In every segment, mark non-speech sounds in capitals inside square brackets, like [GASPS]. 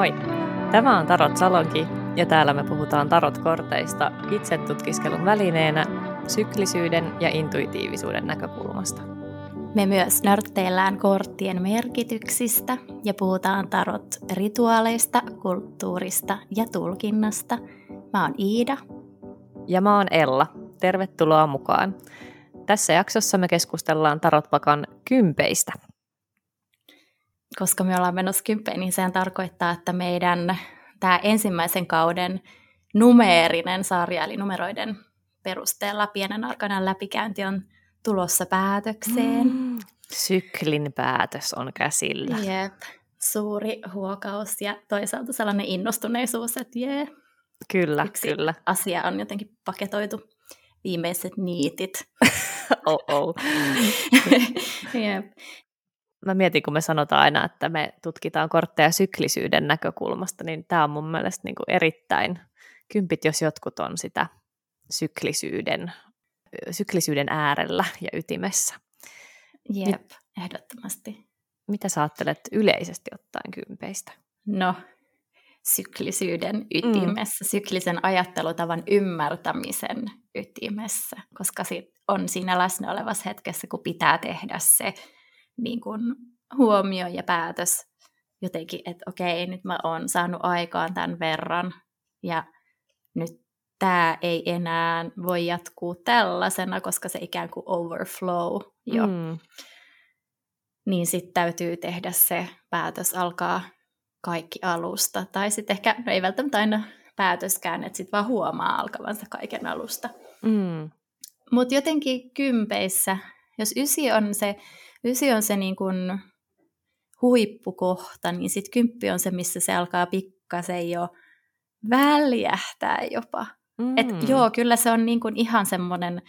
Moi! Tämä on Tarot Salonki ja täällä me puhutaan tarotkorteista itsetutkiskelun välineenä syklisyyden ja intuitiivisuuden näkökulmasta. Me myös nörtteillään korttien merkityksistä ja puhutaan tarot rituaaleista, kulttuurista ja tulkinnasta. Mä oon Iida. Ja mä oon Ella. Tervetuloa mukaan. Tässä jaksossa me keskustellaan tarotpakan kympeistä – koska me ollaan menossa kymppeen, niin sehän tarkoittaa, että meidän tämä ensimmäisen kauden numeerinen sarja, eli numeroiden perusteella pienen arkanan läpikäynti on tulossa päätökseen. Mm, syklin päätös on käsillä. Jep, suuri huokaus ja toisaalta sellainen innostuneisuus, että jee. Kyllä, Yksi kyllä. asia on jotenkin paketoitu viimeiset niitit. [LAUGHS] oh, oh. [LAUGHS] Jep mä mietin, kun me sanotaan aina, että me tutkitaan kortteja syklisyyden näkökulmasta, niin tämä on mun mielestä niin kuin erittäin, kympit jos jotkut on sitä syklisyyden, syklisyyden äärellä ja ytimessä. Jep, Nyt, ehdottomasti. Mitä sä ajattelet yleisesti ottaen kympeistä? No, syklisyyden ytimessä, mm. syklisen ajattelutavan ymmärtämisen ytimessä, koska sit on siinä läsnä olevassa hetkessä, kun pitää tehdä se niin kuin huomio ja päätös jotenkin, että okei, nyt mä oon saanut aikaan tämän verran ja nyt tämä ei enää voi jatkuu tällaisena, koska se ikään kuin overflow jo. Mm. Niin sitten täytyy tehdä se päätös alkaa kaikki alusta. Tai sitten ehkä, no ei välttämättä aina päätöskään, että sitten vaan huomaa alkavansa kaiken alusta. Mm. Mutta jotenkin kympeissä, jos ysi on se ysi on se niin kuin huippukohta, niin sitten kymppi on se, missä se alkaa pikkasen jo väljähtää jopa. Mm. Et joo, kyllä se on niin kuin ihan semmoinen,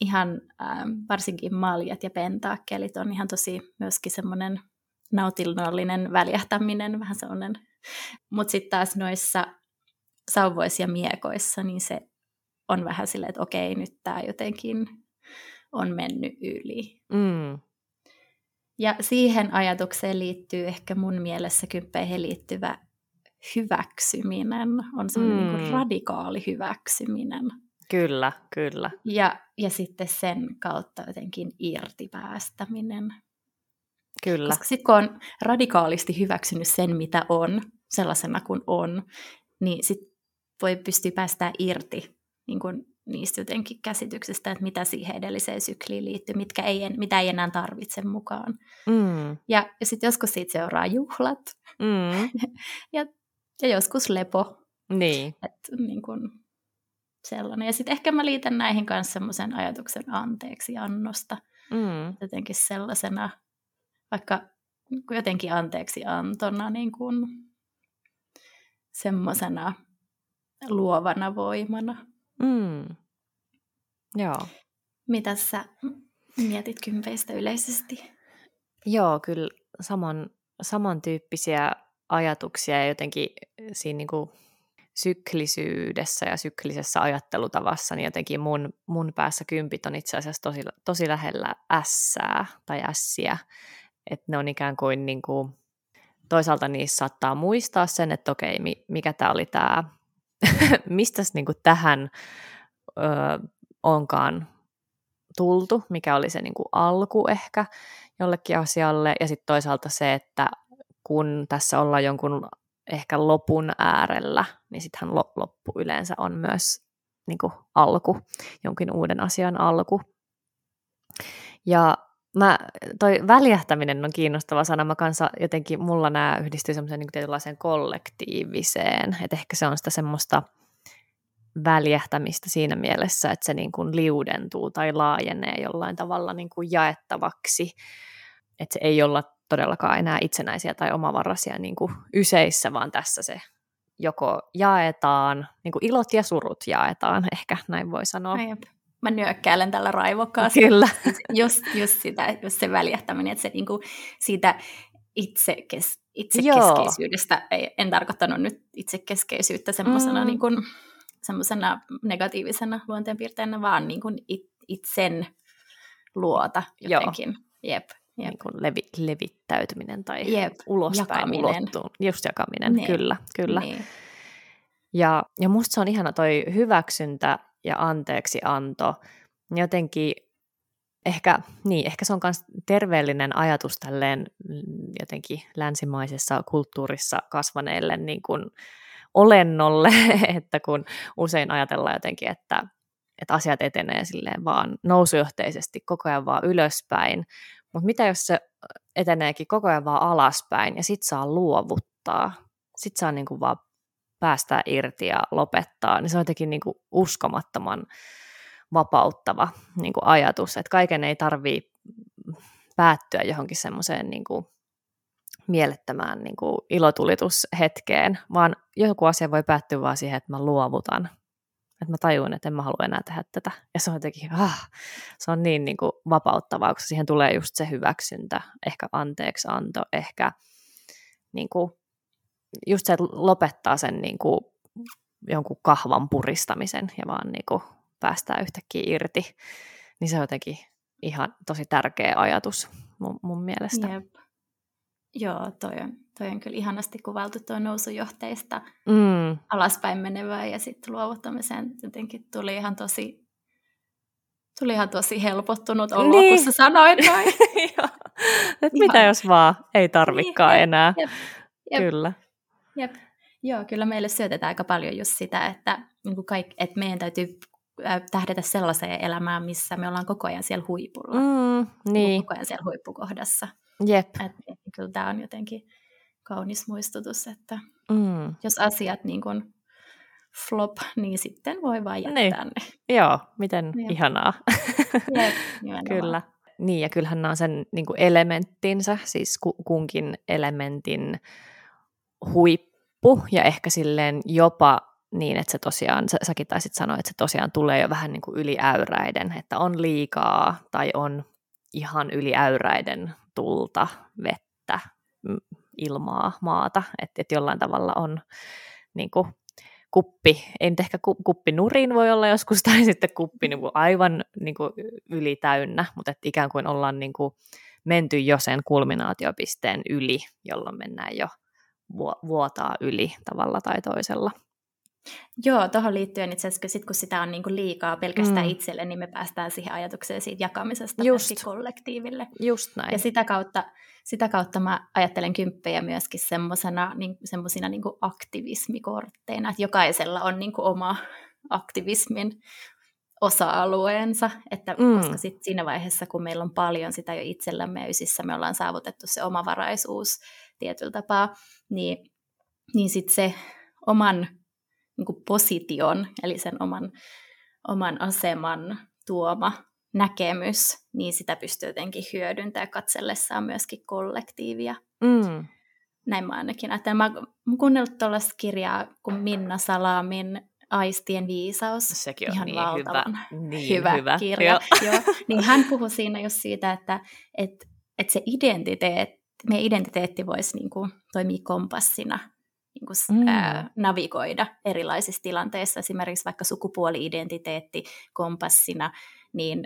ihan ähm, varsinkin maljat ja pentaakkelit on ihan tosi myöskin semmoinen nautinnollinen väljähtäminen, vähän semmoinen. Mutta sitten taas noissa sauvoissa ja miekoissa, niin se on vähän silleen, että okei, nyt tämä jotenkin on mennyt yli. Mm. Ja siihen ajatukseen liittyy ehkä mun mielessä kymppeihin liittyvä hyväksyminen, on semmoinen mm. niin radikaali hyväksyminen. Kyllä, kyllä. Ja, ja sitten sen kautta jotenkin irtipäästäminen. Kyllä. Koska sitten kun on radikaalisti hyväksynyt sen, mitä on, sellaisena kuin on, niin sitten voi pystyä päästään irti niin kuin niistä jotenkin käsityksistä, että mitä siihen edelliseen sykliin liittyy, mitkä ei, mitä ei enää tarvitse mukaan. Mm. Ja, ja sitten joskus siitä seuraa juhlat mm. [LAUGHS] ja, ja joskus lepo. Niin. Et, niin kun, sellainen. Ja sitten ehkä mä liitän näihin kanssa semmoisen ajatuksen anteeksi annosta. Mm. Jotenkin sellaisena, vaikka jotenkin anteeksi antona niin kun, semmoisena luovana voimana. Mm. Joo. Mitä sä mietit kympeistä yleisesti? Joo, kyllä saman, samantyyppisiä ajatuksia ja jotenkin siinä niin kuin syklisyydessä ja syklisessä ajattelutavassa, niin jotenkin mun, mun päässä kympit on itse asiassa tosi, tosi lähellä ässää tai ässiä. Että ne on ikään kuin, niin kuin toisaalta niissä saattaa muistaa sen, että okei, mikä tämä oli tämä [LAUGHS] mistä niin tähän ö, onkaan tultu, mikä oli se niin kuin alku ehkä jollekin asialle, ja sitten toisaalta se, että kun tässä ollaan jonkun ehkä lopun äärellä, niin sittenhän loppu yleensä on myös niin kuin alku, jonkin uuden asian alku. Ja mä, toi väljähtäminen on kiinnostava sana. Mä kanssa jotenkin, mulla nämä yhdistyy semmoiseen niin tietynlaiseen kollektiiviseen, että ehkä se on sitä semmoista väljähtämistä siinä mielessä, että se niin kuin liudentuu tai laajenee jollain tavalla niin kuin jaettavaksi, että se ei olla todellakaan enää itsenäisiä tai omavaraisia niin kuin yseissä, vaan tässä se joko jaetaan, niin kuin ilot ja surut jaetaan, ehkä näin voi sanoa. Jep mä nyökkäilen tällä raivokkaasti. Kyllä. [LAUGHS] Just, just sitä, just se väljähtäminen, että se niinku siitä itse kes, itsekeskeisyydestä, ei, en tarkoittanut nyt itsekeskeisyyttä semmoisena mm. niin kuin, negatiivisena luonteenpiirteenä, vaan niin kuin it, itsen luota jotenkin. Joo. Jep. niin kuin levi, levittäytyminen tai Jep. ulospäin Jakaminen. ulottuu. Just jakaminen, Niin. kyllä, kyllä. Niin. Ja, ja musta se on ihana toi hyväksyntä ja anteeksi anto. Jotenkin ehkä, niin, ehkä se on myös terveellinen ajatus tälleen mm, jotenkin länsimaisessa kulttuurissa kasvaneelle niin kuin olennolle, [LAUGHS] että kun usein ajatellaan jotenkin, että, että asiat etenee silleen vaan nousujohteisesti koko ajan vaan ylöspäin, mutta mitä jos se eteneekin koko ajan vaan alaspäin ja sit saa luovuttaa, sit saa niin kuin vaan päästää irti ja lopettaa, niin se on jotenkin niin kuin uskomattoman vapauttava niin kuin ajatus, että kaiken ei tarvii päättyä johonkin semmoiseen niin kuin mielettömään niin kuin ilotulitushetkeen, vaan joku asia voi päättyä vaan siihen, että mä luovutan. Että mä tajun, että en mä halua enää tehdä tätä. Ja se on jotenkin, ah, se on niin, niin kuin vapauttavaa, koska siihen tulee just se hyväksyntä, ehkä anteeksi anto, ehkä niin kuin, just se, että lopettaa sen niin kuin, jonkun kahvan puristamisen ja vaan niin kuin, päästään yhtäkkiä irti. Niin se on jotenkin ihan tosi tärkeä ajatus mun, mun mielestä. Jep. Joo, toi on, toi on kyllä ihanasti kuvailtu tuo nousujohteista Mm, alaspäin menevää ja sitten luovuttamiseen jotenkin tuli ihan tosi, tuli ihan tosi helpottunut olo, Niin. kun sä sanoit noin. [LAUGHS] Mitä jos vaan ei tarvikaan Niin, enää. jep, jep. Kyllä. Jep. Joo, kyllä meille syötetään aika paljon just sitä, että, niin kuin kaikki, että meidän täytyy äh, tähdätä sellaiseen elämään, missä me ollaan koko ajan siellä huipulla. Mm, Mm, niin, Koko ajan siellä huippukohdassa. jep. Et, et, kyllä tämä on jotenkin kaunis muistutus, että Mm. jos asiat niin kuin flop, niin sitten voi vaan jättää Niin. ne. Joo, miten Jep. ihanaa. Jep. Kyllä. Niin, ja kyllähän nämä on sen niin kuin elementtinsä, siis ku, kunkin elementin huippu, ja ehkä silleen jopa niin, että se tosiaan, sä, säkin taisit sanoa, että se tosiaan tulee jo vähän niin kuin yliäyräiden, että on liikaa tai on ihan yliäyräiden tulta, vettä, ilmaa, maata, että, että jollain tavalla on niin kuin kuppi, ei nyt ehkä ku- kuppi nurin voi olla joskus, [LAUGHS] tai sitten kuppi niin kuin aivan niin kuin yli täynnä, mutta että ikään kuin ollaan niin kuin menty jo sen kulminaatiopisteen yli, jolloin mennään jo vuotaa yli tavalla tai toisella. Joo, tuohon liittyen itse asiassa, sit kun sitä on niinku liikaa pelkästään Mm. itselle, niin me päästään siihen ajatukseen siitä jakamisesta Just. myöskin kollektiiville. Just näin. Ja sitä kautta, sitä kautta mä ajattelen kymppejä myöskin semmoisena niin, semmosina niin aktivismikortteina, että jokaisella on niin kuin oma aktivismin osa-alueensa, että Mm. mm. koska sit siinä vaiheessa, kun meillä on paljon sitä jo itsellämme ja ysissä, me ollaan saavutettu se omavaraisuus tietyllä tapaa, niin, niin sitten se oman niin kuin position, eli sen oman, oman aseman tuoma näkemys, niin sitä pystyy jotenkin hyödyntämään katsellessaan myöskin kollektiivia. Mm. Näin mä ainakin ajattelen. Mä oon kuunnellut tuollaista kirjaa kuin Minna Salamin Aistien viisaus. Sekin on Ihan niin valtavan hyvä. Niin hyvä, hyvä. kirja. Joo. Joo. Niin hän puhui siinä just siitä, että, että, että se identiteetti, meidän identiteetti voisi niin kuin toimia kompassina niin kuin, Mm. ää, navigoida erilaisissa tilanteissa. Esimerkiksi vaikka sukupuoli-identiteetti kompassina, niin,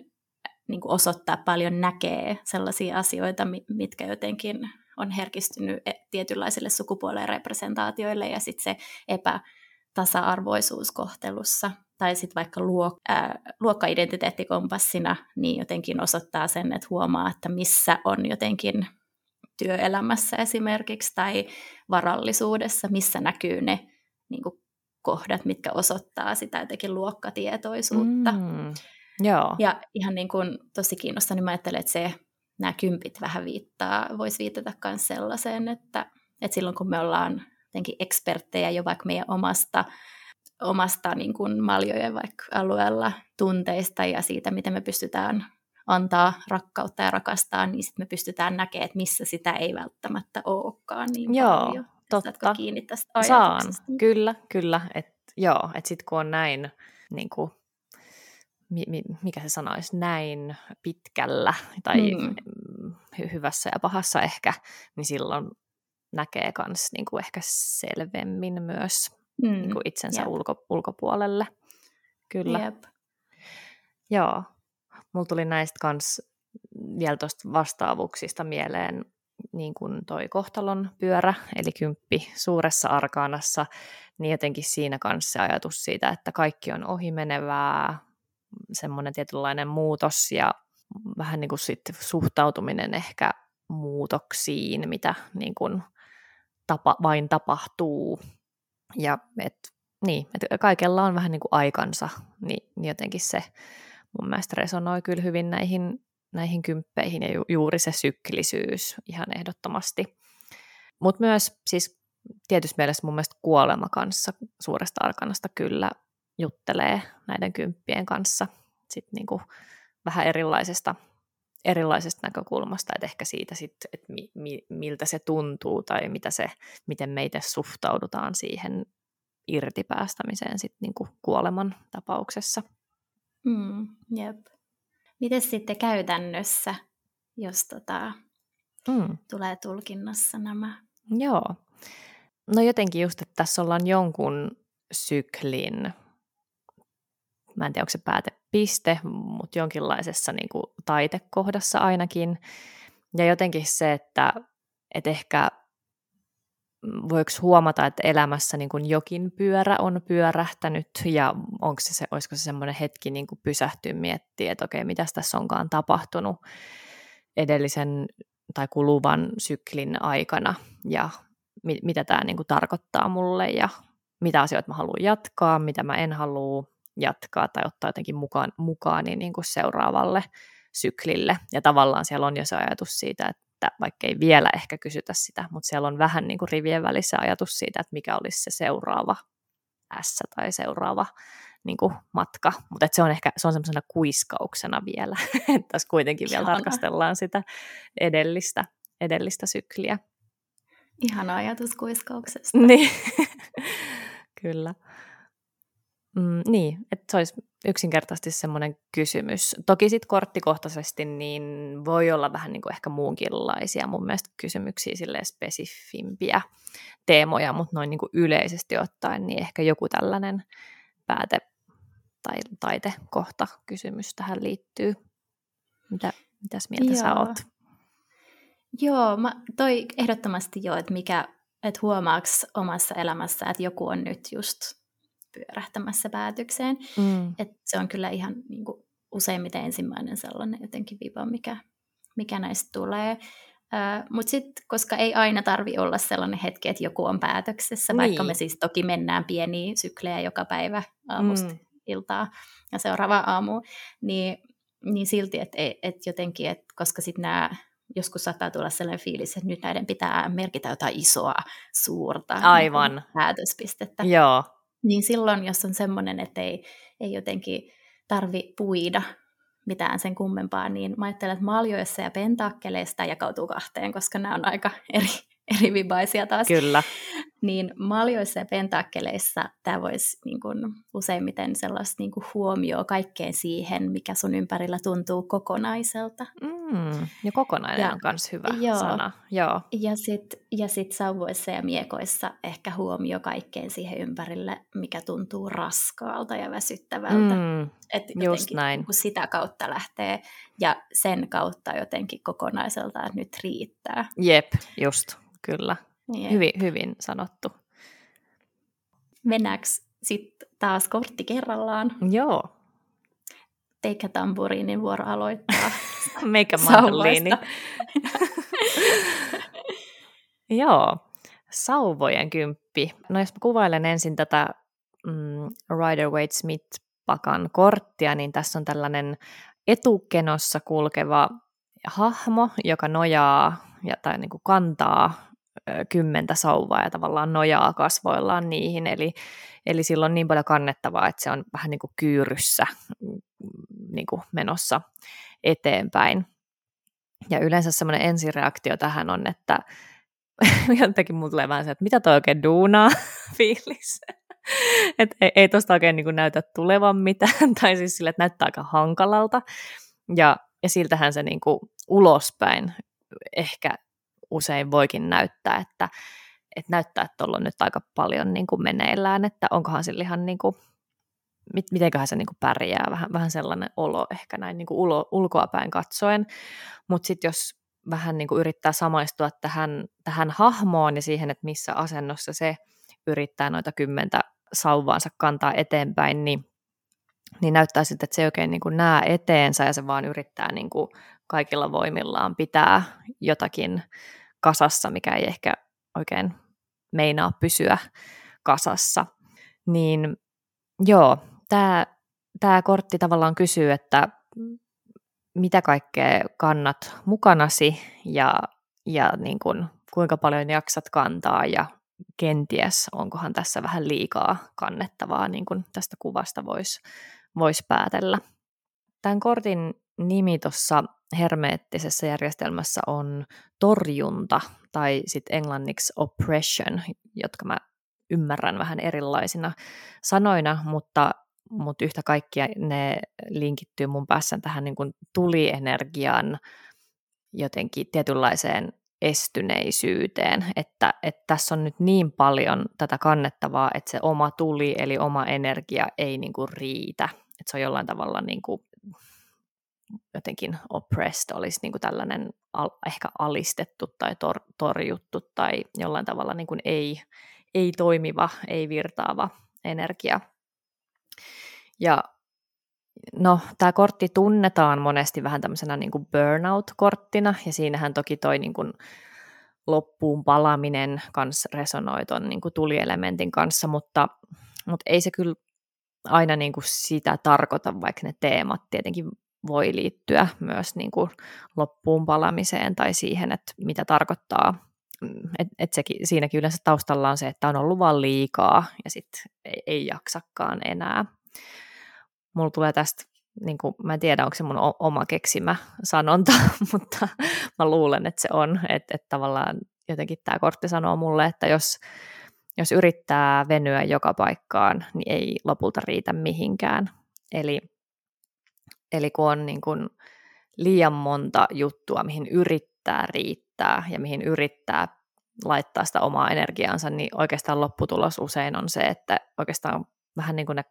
niin kuin osoittaa paljon näkee sellaisia asioita, mi- mitkä jotenkin on herkistynyt e- tietynlaisille sukupuolen representaatioille ja sitten se epätasa-arvoisuus kohtelussa tai sitten vaikka luok, ää, luokka-identiteettikompassina, niin jotenkin osoittaa sen, että huomaa, että missä on jotenkin työelämässä esimerkiksi tai varallisuudessa, missä näkyy ne niin kuin, kohdat, mitkä osoittaa sitä jotenkin luokkatietoisuutta. Mm. Joo. Ja ihan niin kuin tosi kiinnostaa, niin mä ajattelen, että se, nämä kympit vähän viittaa, voisi viitata myös sellaiseen, että, että silloin kun me ollaan jotenkin eksperttejä jo vaikka meidän omasta, omasta niin kuin maljojen vaikka alueella tunteista ja siitä, miten me pystytään antaa rakkautta ja rakastaa, niin sitten me pystytään näkemään, että missä sitä ei välttämättä olekaan niin Joo, paljon. totta. Saatko kiinni tästä Saan, kyllä, kyllä. Et, joo, että sitten kun on näin, niin kuin, mi, mi, mikä se sana olisi, näin pitkällä tai Mm. mm. hy, hyvässä ja pahassa ehkä, niin silloin näkee myös niin kuin ehkä selvemmin myös Mm. niin kuin itsensä jep. ulko, ulkopuolelle. Kyllä. Jep. Joo. Mulla tuli näistä kans vielä tuosta vastaavuuksista mieleen niin kuin toi kohtalon pyörä, eli kymppi suuressa arkaanassa, niin jotenkin siinä kanssa se ajatus siitä, että kaikki on ohimenevää, semmoinen tietynlainen muutos ja vähän niin kuin sit suhtautuminen ehkä muutoksiin, mitä niin kuin tapa, vain tapahtuu. Ja et, niin, et kaikella on vähän niin kuin aikansa, niin, niin jotenkin se mun mielestä resonoi kyllä hyvin näihin näihin kymppeihin ja ju- juuri se syklisyys ihan ehdottomasti. Mutta myös siis tietysti mielessä mun mielestä kuolema kanssa suuresta arkanasta kyllä juttelee näiden kymppien kanssa sit niinku vähän erilaisesta, erilaisesta näkökulmasta, että ehkä siitä sit, että mi, mi, miltä se tuntuu tai mitä se, miten meitä suhtaudutaan siihen irtipäästämiseen sit niinku kuoleman tapauksessa. Mm, jep. Miten sitten käytännössä, jos tota, mm. tulee tulkinnassa nämä? Joo. No jotenkin just, että tässä ollaan jonkun syklin, mä en tiedä onko se päätepiste, mutta jonkinlaisessa niin kuin taitekohdassa ainakin. Ja jotenkin se, että, että ehkä voiko huomata, että elämässä niin kuin jokin pyörä on pyörähtänyt ja onko se, se, olisiko se semmoinen hetki niin kuin pysähtyä miettiä, että okei, mitä tässä onkaan tapahtunut edellisen tai kuluvan syklin aikana ja mi, mitä tämä niin kuin tarkoittaa mulle ja mitä asioita mä haluan jatkaa, mitä mä en halua jatkaa tai ottaa jotenkin mukaan, mukaan niin kuin seuraavalle syklille. Ja tavallaan siellä on jo se ajatus siitä, että että vaikka ei vielä ehkä kysytä sitä, mutta siellä on vähän niin kuin rivien välissä ajatus siitä, että mikä olisi se seuraava S tai seuraava niin kuin matka, mutta se on ehkä se on semmoisena kuiskauksena vielä, [LAUGHS] että tässä kuitenkin vielä Ihana. tarkastellaan sitä edellistä, edellistä sykliä. Ihana ajatus kuiskauksesta. Niin, [LAUGHS] kyllä. Mm, niin, että se olisi yksinkertaisesti semmoinen kysymys. Toki sitten korttikohtaisesti niin voi olla vähän niin kuin ehkä muunkinlaisia mun mielestä kysymyksiä sille spesifimpiä teemoja, mutta noin niin kuin yleisesti ottaen niin ehkä joku tällainen pääte tai taitekohta kysymys tähän liittyy. Mitä, mitäs mieltä Joo. sä oot? Joo, mä, toi ehdottomasti joo, että mikä, että huomaaks omassa elämässä, että joku on nyt just pyörähtämässä päätökseen. Mm. Et se on kyllä ihan niin kuin, useimmiten ensimmäinen sellainen jotenkin viva, mikä, mikä näistä tulee. Mutta sitten, koska ei aina tarvi olla sellainen hetki, että joku on päätöksessä, niin. vaikka me siis toki mennään pieniä syklejä joka päivä aamusta mm. iltaa ja seuraava aamu, niin, niin silti, että et jotenkin, et, koska sitten nämä joskus saattaa tulla sellainen fiilis, että nyt näiden pitää merkitä jotain isoa, suurta Aivan. Niin päätöspistettä. Joo, niin silloin, jos on semmoinen, että ei, ei jotenkin tarvi puida mitään sen kummempaa, niin mä ajattelen, että maljoissa ja pentakkeleista jakautuu kahteen, koska nämä on aika eri, eri vibaisia taas. Kyllä. Niin maljoissa ja pentakkeleissa tämä voisi niin kuin, useimmiten sellaista niin kuin, huomioon kaikkeen siihen, mikä sun ympärillä tuntuu kokonaiselta. Mm, ja kokonainen ja, on myös hyvä joo, sana. Joo. Ja sitten ja sit sauvoissa ja miekoissa ehkä huomio kaikkeen siihen ympärille, mikä tuntuu raskaalta ja väsyttävältä. Mm, että just näin. Kun sitä kautta lähtee ja sen kautta jotenkin kokonaiselta, että nyt riittää. Jep, just, kyllä. Hyvin, hyvin sanottu. Mennäänkö sitten taas kortti kerrallaan? Joo. Teikä tamburiinin vuoro aloittaa. [LAUGHS] Meikä mandoliini. [LAUGHS] Joo, sauvojen kymppi. No jos mä kuvailen ensin tätä mm, Rider Waite Smith-pakan korttia, niin tässä on tällainen etukenossa kulkeva hahmo, joka nojaa ja, tai niin kuin kantaa kymmentä sauvaa ja tavallaan nojaa kasvoillaan niihin. Eli, eli sillä on niin paljon kannettavaa, että se on vähän niin kuin kyyryssä mm, niin kuin menossa eteenpäin. Ja yleensä semmoinen ensireaktio tähän on, että [LAUGHS] jotenkin mulla tulee vähän se, että mitä toi oikein duunaa [LAUGHS] fiilis. että ei, ei tosta oikein niin kuin näytä tulevan mitään, [LAUGHS] tai siis sille, että näyttää aika hankalalta. Ja, ja siltähän se niin kuin ulospäin ehkä usein voikin näyttää, että, että näyttää, että tuolla on nyt aika paljon niin kuin meneillään, että onkohan sillä ihan niin kuin mit, mitenköhän se niin kuin pärjää, vähän, vähän sellainen olo ehkä näin niin kuin ulo, ulkoapäin katsoen, mutta sitten jos vähän niin kuin yrittää samaistua tähän, tähän hahmoon ja siihen, että missä asennossa se yrittää noita kymmentä sauvaansa kantaa eteenpäin, niin, niin näyttää siltä, että se ei oikein niin kuin näe eteensä ja se vaan yrittää niin kuin kaikilla voimillaan pitää jotakin kasassa, mikä ei ehkä oikein meinaa pysyä kasassa. Niin joo, tämä, kortti tavallaan kysyy, että mitä kaikkea kannat mukanasi ja, ja niin kuin, kuinka paljon jaksat kantaa ja kenties onkohan tässä vähän liikaa kannettavaa, niin kuin tästä kuvasta voisi vois päätellä. Tämän kortin nimi tuossa hermeettisessä järjestelmässä on torjunta tai sitten englanniksi oppression, jotka mä ymmärrän vähän erilaisina sanoina, mutta, mutta yhtä kaikkia ne linkittyy mun päässä tähän niin kuin tulienergian jotenkin tietynlaiseen estyneisyyteen, että, että tässä on nyt niin paljon tätä kannettavaa, että se oma tuli eli oma energia ei niin kuin riitä, että se on jollain tavalla niin kuin jotenkin oppressed olisi niin kuin tällainen al, ehkä alistettu tai tor, torjuttu tai jollain tavalla niin kuin ei, ei toimiva, ei virtaava energia. Ja no, tämä kortti tunnetaan monesti vähän tämmöisenä niin kuin burnout-korttina, ja siinähän toki toi niin kuin loppuun palaminen kanssa resonoi ton niin tulielementin kanssa, mutta, mutta ei se kyllä aina niin kuin sitä tarkoita, vaikka ne teemat tietenkin voi liittyä myös niin kuin loppuun palamiseen tai siihen, että mitä tarkoittaa. Mm, et, et sekin, siinäkin yleensä taustalla on se, että on ollut vaan liikaa ja sitten ei, ei jaksakaan enää. Mulla tulee tästä, niin kuin, mä en tiedä onko se mun oma keksimä sanonta, [LAUGHS] mutta mä luulen, että se on. Että et tavallaan jotenkin tämä kortti sanoo mulle, että jos, jos yrittää venyä joka paikkaan, niin ei lopulta riitä mihinkään. Eli Eli kun on niin kuin liian monta juttua, mihin yrittää riittää ja mihin yrittää laittaa sitä omaa energiaansa, niin oikeastaan lopputulos usein on se, että oikeastaan vähän niin kuin ne,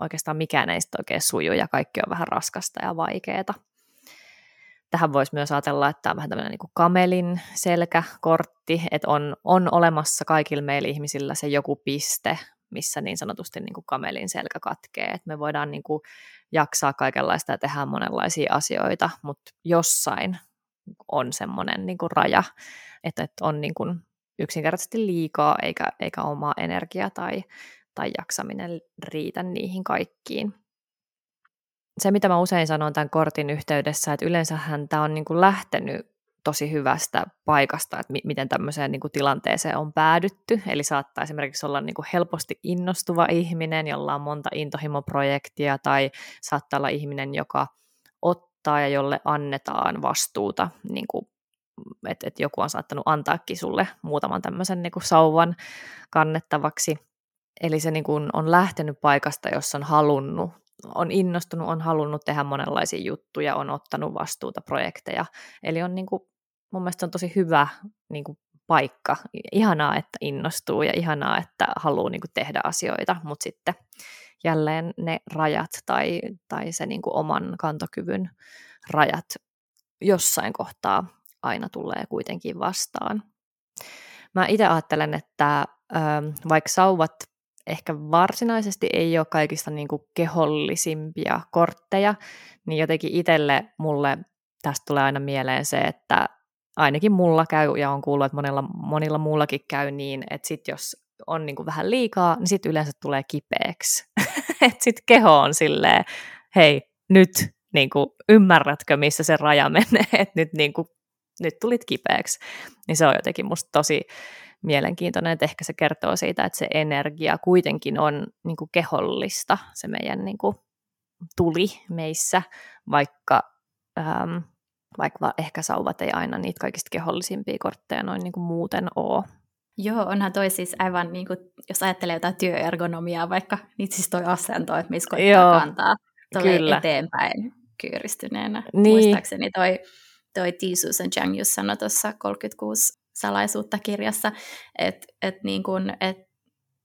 oikeastaan mikään ei sitten oikein suju ja kaikki on vähän raskasta ja vaikeaa. Tähän voisi myös ajatella, että tämä on vähän tämmöinen niin kuin kamelin selkäkortti, että on, on olemassa kaikilla meillä ihmisillä se joku piste, missä niin sanotusti niin kuin kamelin selkä katkee. Et me voidaan niin kuin jaksaa kaikenlaista ja tehdä monenlaisia asioita, mutta jossain on semmoinen niin kuin raja, että, että on niin kuin yksinkertaisesti liikaa eikä, eikä omaa energia tai, tai jaksaminen riitä niihin kaikkiin. Se, mitä mä usein sanon tämän kortin yhteydessä, että yleensähän tämä on niin kuin lähtenyt tosi hyvästä paikasta, että miten tämmöiseen niin kuin tilanteeseen on päädytty. Eli saattaa esimerkiksi olla niin kuin helposti innostuva ihminen, jolla on monta intohimoprojektia, tai saattaa olla ihminen, joka ottaa ja jolle annetaan vastuuta, niin kuin, että, että joku on saattanut antaakin sulle muutaman tämmöisen niin kuin sauvan kannettavaksi. Eli se niin kuin on lähtenyt paikasta, jossa on halunnut on innostunut, on halunnut tehdä monenlaisia juttuja, on ottanut vastuuta projekteja. Eli on niin kuin mun mielestä on tosi hyvä niin kuin, paikka. Ihanaa, että innostuu ja ihanaa, että haluaa niin kuin, tehdä asioita, mutta sitten jälleen ne rajat tai, tai se niin kuin, oman kantokyvyn rajat jossain kohtaa aina tulee kuitenkin vastaan. Mä itse ajattelen, että ö, vaikka sauvat ehkä varsinaisesti ei ole kaikista niin kuin kehollisimpia kortteja, niin jotenkin itselle mulle tästä tulee aina mieleen se, että ainakin mulla käy ja on kuullut, että monilla, monilla muullakin käy niin, että sit jos on niin kuin vähän liikaa, niin sitten yleensä tulee kipeäksi. [LAUGHS] että sitten keho on silleen, hei, nyt niin kuin, ymmärrätkö, missä se raja [LAUGHS] menee, että nyt, niin kuin, nyt tulit kipeäksi. Niin se on jotenkin musta tosi mielenkiintoinen, että ehkä se kertoo siitä, että se energia kuitenkin on niin kuin kehollista, se meidän niin kuin, tuli meissä, vaikka ähm, vaikka ehkä sauvat ei aina niitä kaikista kehollisimpia kortteja noin niin kuin muuten ole. Joo, onhan toi siis aivan, niin kuin, jos ajattelee jotain työergonomiaa, vaikka niin siis toi asento, että missä koittaa Joo, kantaa kyllä. eteenpäin kyyristyneenä. Niin. Muistaakseni toi, toi T. Susan Chang just sanoi tuossa 36 salaisuutta kirjassa, että et niin et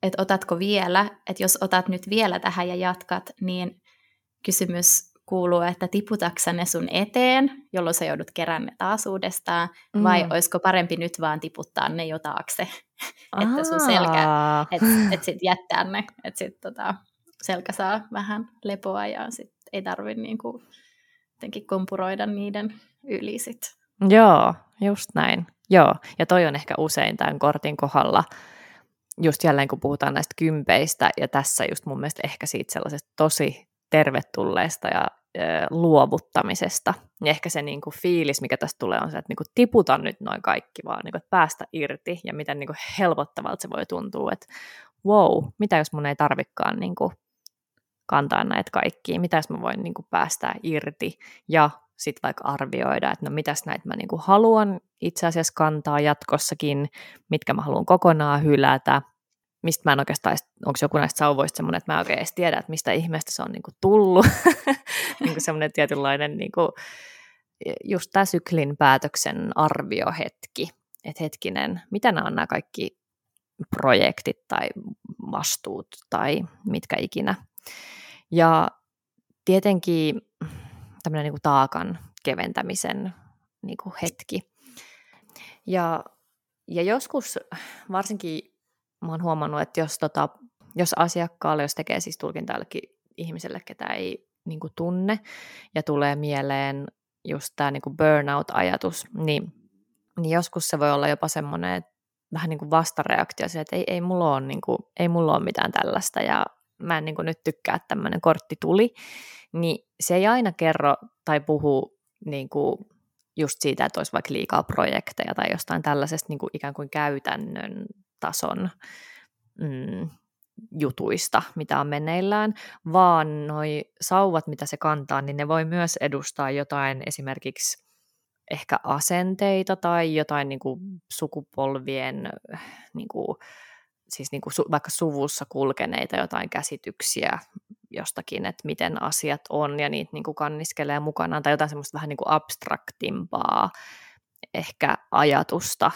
että otatko vielä, että jos otat nyt vielä tähän ja jatkat, niin kysymys kuuluu, että tiputaksa ne sun eteen, jolloin sä joudut kerään ne taas uudestaan, mm. vai olisiko parempi nyt vaan tiputtaa ne jo taakse, [LAUGHS] että sun selkä, että et sit jättää ne, että sit tota, selkä saa vähän lepoa ja sit ei tarvi niinku jotenkin kompuroida niiden yli sit. Joo, just näin. Joo, ja toi on ehkä usein tämän kortin kohdalla, just jälleen kun puhutaan näistä kympeistä, ja tässä just mun mielestä ehkä siitä sellaisesta tosi tervetulleesta ja luovuttamisesta. Ja ehkä se niin kuin fiilis, mikä tästä tulee, on se, että niin kuin tiputa nyt noin kaikki vaan, niin kuin, että päästä irti ja miten niin kuin helpottavalta se voi tuntua, että wow, mitä jos mun ei tarvikaan niin kuin kantaa näitä kaikkia, mitä jos mä voin niin kuin päästää irti ja sitten vaikka arvioida, että no mitäs näitä mä niin kuin haluan itse asiassa kantaa jatkossakin, mitkä mä haluan kokonaan hylätä, mistä mä en oikeastaan, onko joku näistä sauvoista semmoinen, että mä en oikein edes tiedä, että mistä ihmeestä se on niin kuin tullut, [LAUGHS] niin kuin semmoinen tietynlainen niin kuin, just tämä syklin päätöksen arviohetki, että hetkinen, mitä nämä on nämä kaikki projektit tai vastuut tai mitkä ikinä. Ja tietenkin tämmöinen niin kuin taakan keventämisen niin kuin hetki. Ja, ja joskus varsinkin mä oon huomannut, että jos, tota, jos asiakkaalle, jos tekee siis tulkintaillekin ihmiselle, ketä ei niin kuin tunne, ja tulee mieleen just tämä niin burnout-ajatus, niin, niin joskus se voi olla jopa semmoinen, että vähän niin kuin vastareaktio siihen, että ei, ei, mulla ole, niin kuin, ei mulla ole mitään tällaista, ja mä en niin kuin nyt tykkää, että tämmöinen kortti tuli, niin se ei aina kerro tai puhu niin kuin just siitä, että olisi vaikka liikaa projekteja tai jostain tällaisesta niin kuin ikään kuin käytännön tason mm, jutuista, mitä on meneillään, vaan noi sauvat, mitä se kantaa, niin ne voi myös edustaa jotain esimerkiksi ehkä asenteita tai jotain niin kuin sukupolvien, niin kuin, siis niin kuin su, vaikka suvussa kulkeneita jotain käsityksiä jostakin, että miten asiat on ja niitä niin kuin kanniskelee mukanaan tai jotain semmoista vähän niin kuin abstraktimpaa ehkä ajatusta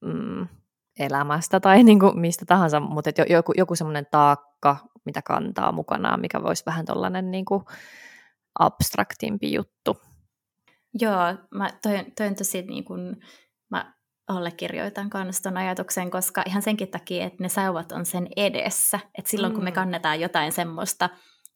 mm, elämästä tai niin kuin mistä tahansa, mutta että joku, joku semmoinen taakka, mitä kantaa mukanaan, mikä voisi vähän tuollainen niin kuin abstraktimpi juttu. Joo, mä toi, toi on tosi niin kuin, mä allekirjoitan kanssa ton ajatuksen, koska ihan senkin takia, että ne sauvat on sen edessä. Että silloin mm. kun me mm. kannetaan jotain semmoista,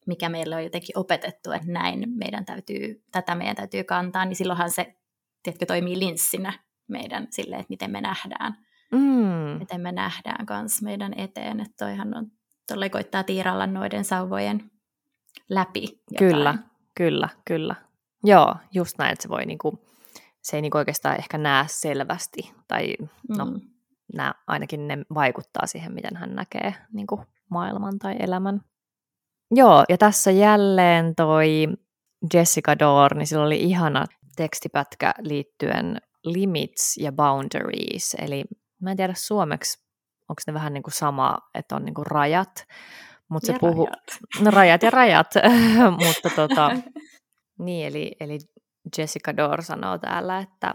mikä meillä on jotenkin opetettu, että näin meidän täytyy, tätä meidän täytyy kantaa, niin silloinhan se, tiedätkö, toimii linssinä meidän sille, että miten me nähdään mm. miten me nähdään kans meidän eteen, että toihan on, tuolle koittaa tiiralla noiden sauvojen läpi. Jotain. Kyllä, kyllä, kyllä. Joo, just näin, että se voi niinku, se ei niinku oikeastaan ehkä näe selvästi, tai no, mm. nää, ainakin ne vaikuttaa siihen, miten hän näkee niinku maailman tai elämän. Joo, ja tässä jälleen toi Jessica Dore, niin sillä oli ihana tekstipätkä liittyen limits ja boundaries, eli mä en tiedä suomeksi, onko ne vähän niin kuin sama, että on niin kuin rajat, mutta se puhuu, no rajat ja rajat, [LAUGHS] [LAUGHS] mutta tota, niin, eli, eli Jessica Dore sanoo täällä, että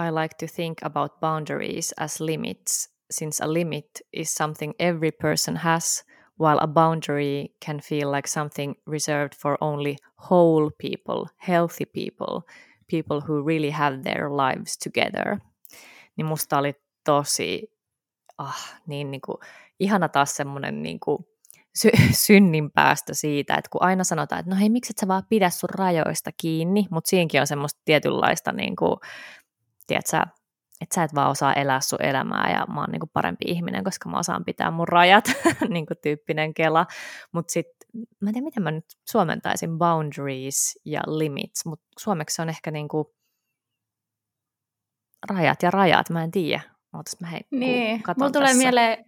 I like to think about boundaries as limits, since a limit is something every person has, while a boundary can feel like something reserved for only whole people, healthy people, people who really have their lives together. Niin musta oli tosi, ah, niin, niin kuin, ihana taas semmoinen niin kuin, sy- [LAUGHS] synnin päästö siitä, että kun aina sanotaan, että no hei, miksi et sä vaan pidä sun rajoista kiinni, mutta siinäkin on semmoista tietynlaista, niin kuin, tiedätkö, että sä et vaan osaa elää sun elämää ja mä oon niin kuin parempi ihminen, koska mä osaan pitää mun rajat, [LAUGHS] niin kuin tyyppinen kela. Mutta sitten, mä en tiedä, miten mä nyt suomentaisin boundaries ja limits, mutta suomeksi on ehkä niin kuin rajat ja rajat, mä en tiedä. Ootas mä hei, niin. Mulla tulee, mieleen,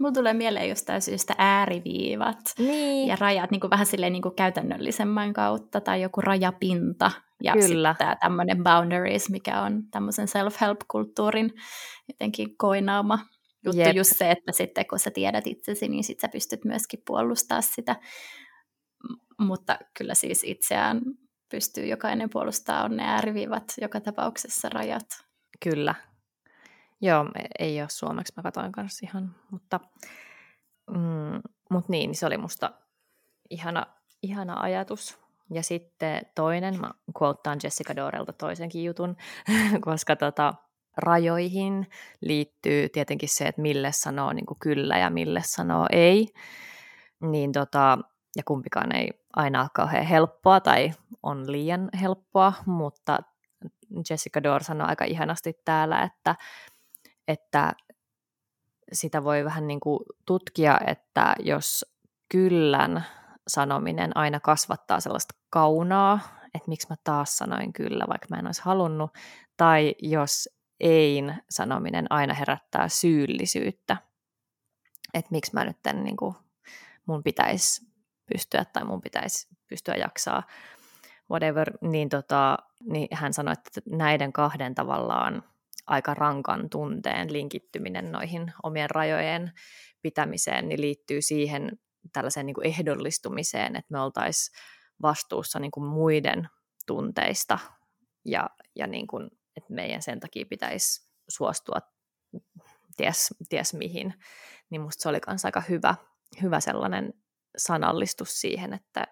mulla tulee mieleen jostain syystä ääriviivat niin. ja rajat niin kuin vähän silleen niin kuin käytännöllisemmän kautta tai joku rajapinta ja Kyllä. sitten tämmöinen boundaries, mikä on tämmöisen self-help-kulttuurin jotenkin koinaama juttu Jep. just se, että sitten kun sä tiedät itsesi, niin sit sä pystyt myöskin puolustaa sitä. Mutta kyllä siis itseään pystyy jokainen puolustaa on ne ääriviivat, joka tapauksessa rajat. Kyllä, Joo, ei ole suomeksi, mä katsoin kanssa ihan, mutta Mm, Mutta niin, se oli musta ihana, ihana ajatus. Ja sitten toinen, mä quoteaan Jessica Dorelta toisenkin jutun, [LAUGHS] koska tota, rajoihin liittyy tietenkin se, että mille sanoo niin kuin kyllä ja mille sanoo ei. Niin tota, ja kumpikaan ei aina ole kauhean helppoa tai on liian helppoa, mutta Jessica Dore sanoi aika ihanasti täällä, että, että sitä voi vähän niin kuin tutkia, että jos kyllän sanominen aina kasvattaa sellaista kaunaa, että miksi mä taas sanoin kyllä, vaikka mä en olisi halunnut, tai jos ein sanominen aina herättää syyllisyyttä, että miksi mä nyt en, niin kuin, mun pitäisi pystyä tai mun pitäisi pystyä jaksaa whatever, niin, tota, niin hän sanoi, että näiden kahden tavallaan aika rankan tunteen linkittyminen noihin omien rajojen pitämiseen niin liittyy siihen tällaiseen niin kuin ehdollistumiseen, että me oltaisiin vastuussa niin kuin muiden tunteista ja, ja niin kuin, että meidän sen takia pitäisi suostua ties, ties mihin, niin musta se oli myös aika hyvä, hyvä sellainen sanallistus siihen, että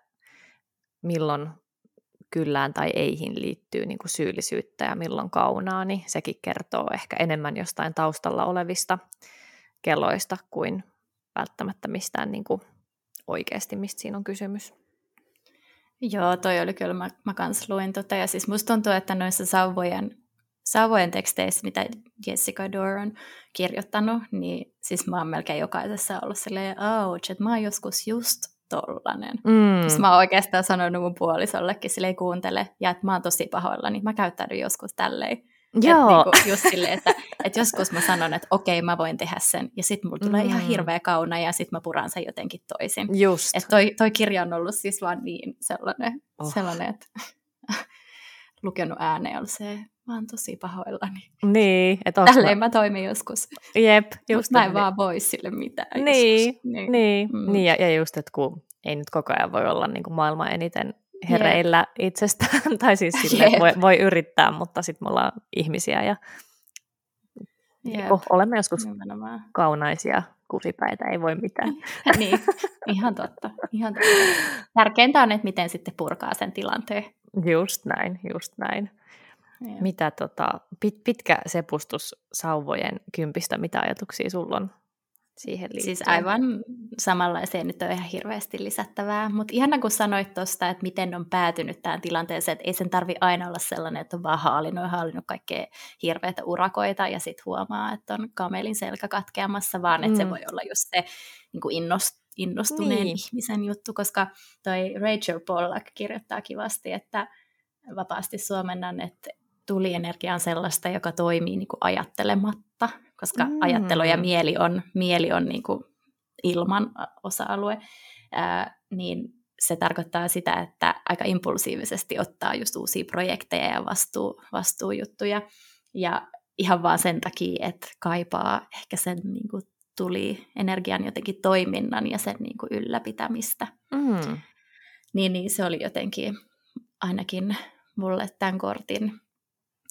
milloin kyllään tai eihin liittyy niin kuin syyllisyyttä ja milloin kaunaa, niin sekin kertoo ehkä enemmän jostain taustalla olevista keloista kuin välttämättä mistään niin kuin oikeasti, mistä siinä on kysymys. Joo, toi oli kyllä, mä, mä kans luin tota, ja siis musta tuntuu, että noissa sauvojen, sauvojen teksteissä, mitä Jessica Dore on kirjoittanut, niin siis mä oon melkein jokaisessa ollut silleen, ouch, että mä oon joskus just tollanen. Mm. Siis mä oon oikeastaan sanonut mun puolisollekin, sille ei kuuntele, ja että mä oon tosi pahoilla, niin mä käyttäydyn joskus tälleen. Joo. Että niinku just silleen, että, että joskus mä sanon, että okei, mä voin tehdä sen, ja sitten mulla tulee mm. ihan hirveä kauna, ja sitten mä puran sen jotenkin toisin. Just. Että toi, toi kirja on ollut siis vaan niin sellainen, oh. sellainen että [LAUGHS] lukenut ääneen on se, mä oon tosi pahoillani. Niin. Että Tälleen mä... mä toimin joskus. Jep. Just mä en vaan voi sille mitään. Niin, joskus. niin. niin. Mm. niin ja, ja just, että kun ei nyt koko ajan voi olla niin kuin maailman eniten hereillä Jep. itsestään, [LAUGHS] tai siis sille, voi, voi yrittää, mutta sitten me ollaan ihmisiä ja Jep. Oh, olemme joskus Nimenomaan. kaunaisia kusipäitä, ei voi mitään. [LAUGHS] niin, ihan totta, ihan totta. Tärkeintä on, että miten sitten purkaa sen tilanteen. Just näin, just näin. Jep. Mitä tota, pit, pitkä sepustus sauvojen kympistä, mitä ajatuksia sulla on siihen liittyen? Siis aivan samanlaiseen nyt on ihan hirveästi lisättävää, mutta ihana kun sanoit tuosta, että miten on päätynyt tähän tilanteeseen, että ei sen tarvi aina olla sellainen, että on vaan haalinnut ja haalinnut kaikkea hirveitä urakoita ja sitten huomaa, että on kamelin selkä katkeamassa, vaan että mm. se voi olla just se niin kuin innost, innostuneen niin. ihmisen juttu, koska toi Rachel Pollack kirjoittaa kivasti, että vapaasti suomennan, että tulienergia on sellaista, joka toimii niin kuin ajattelematta, koska mm. ajattelu ja mieli on, mieli on niin kuin ilman osa-alue, ää, niin se tarkoittaa sitä, että aika impulsiivisesti ottaa just uusia projekteja ja vastuu, vastuujuttuja. Ja ihan vaan sen takia, että kaipaa ehkä sen niin kuin tuli energian jotenkin toiminnan ja sen niin kuin ylläpitämistä. Mm. Niin, niin se oli jotenkin ainakin mulle tämän kortin,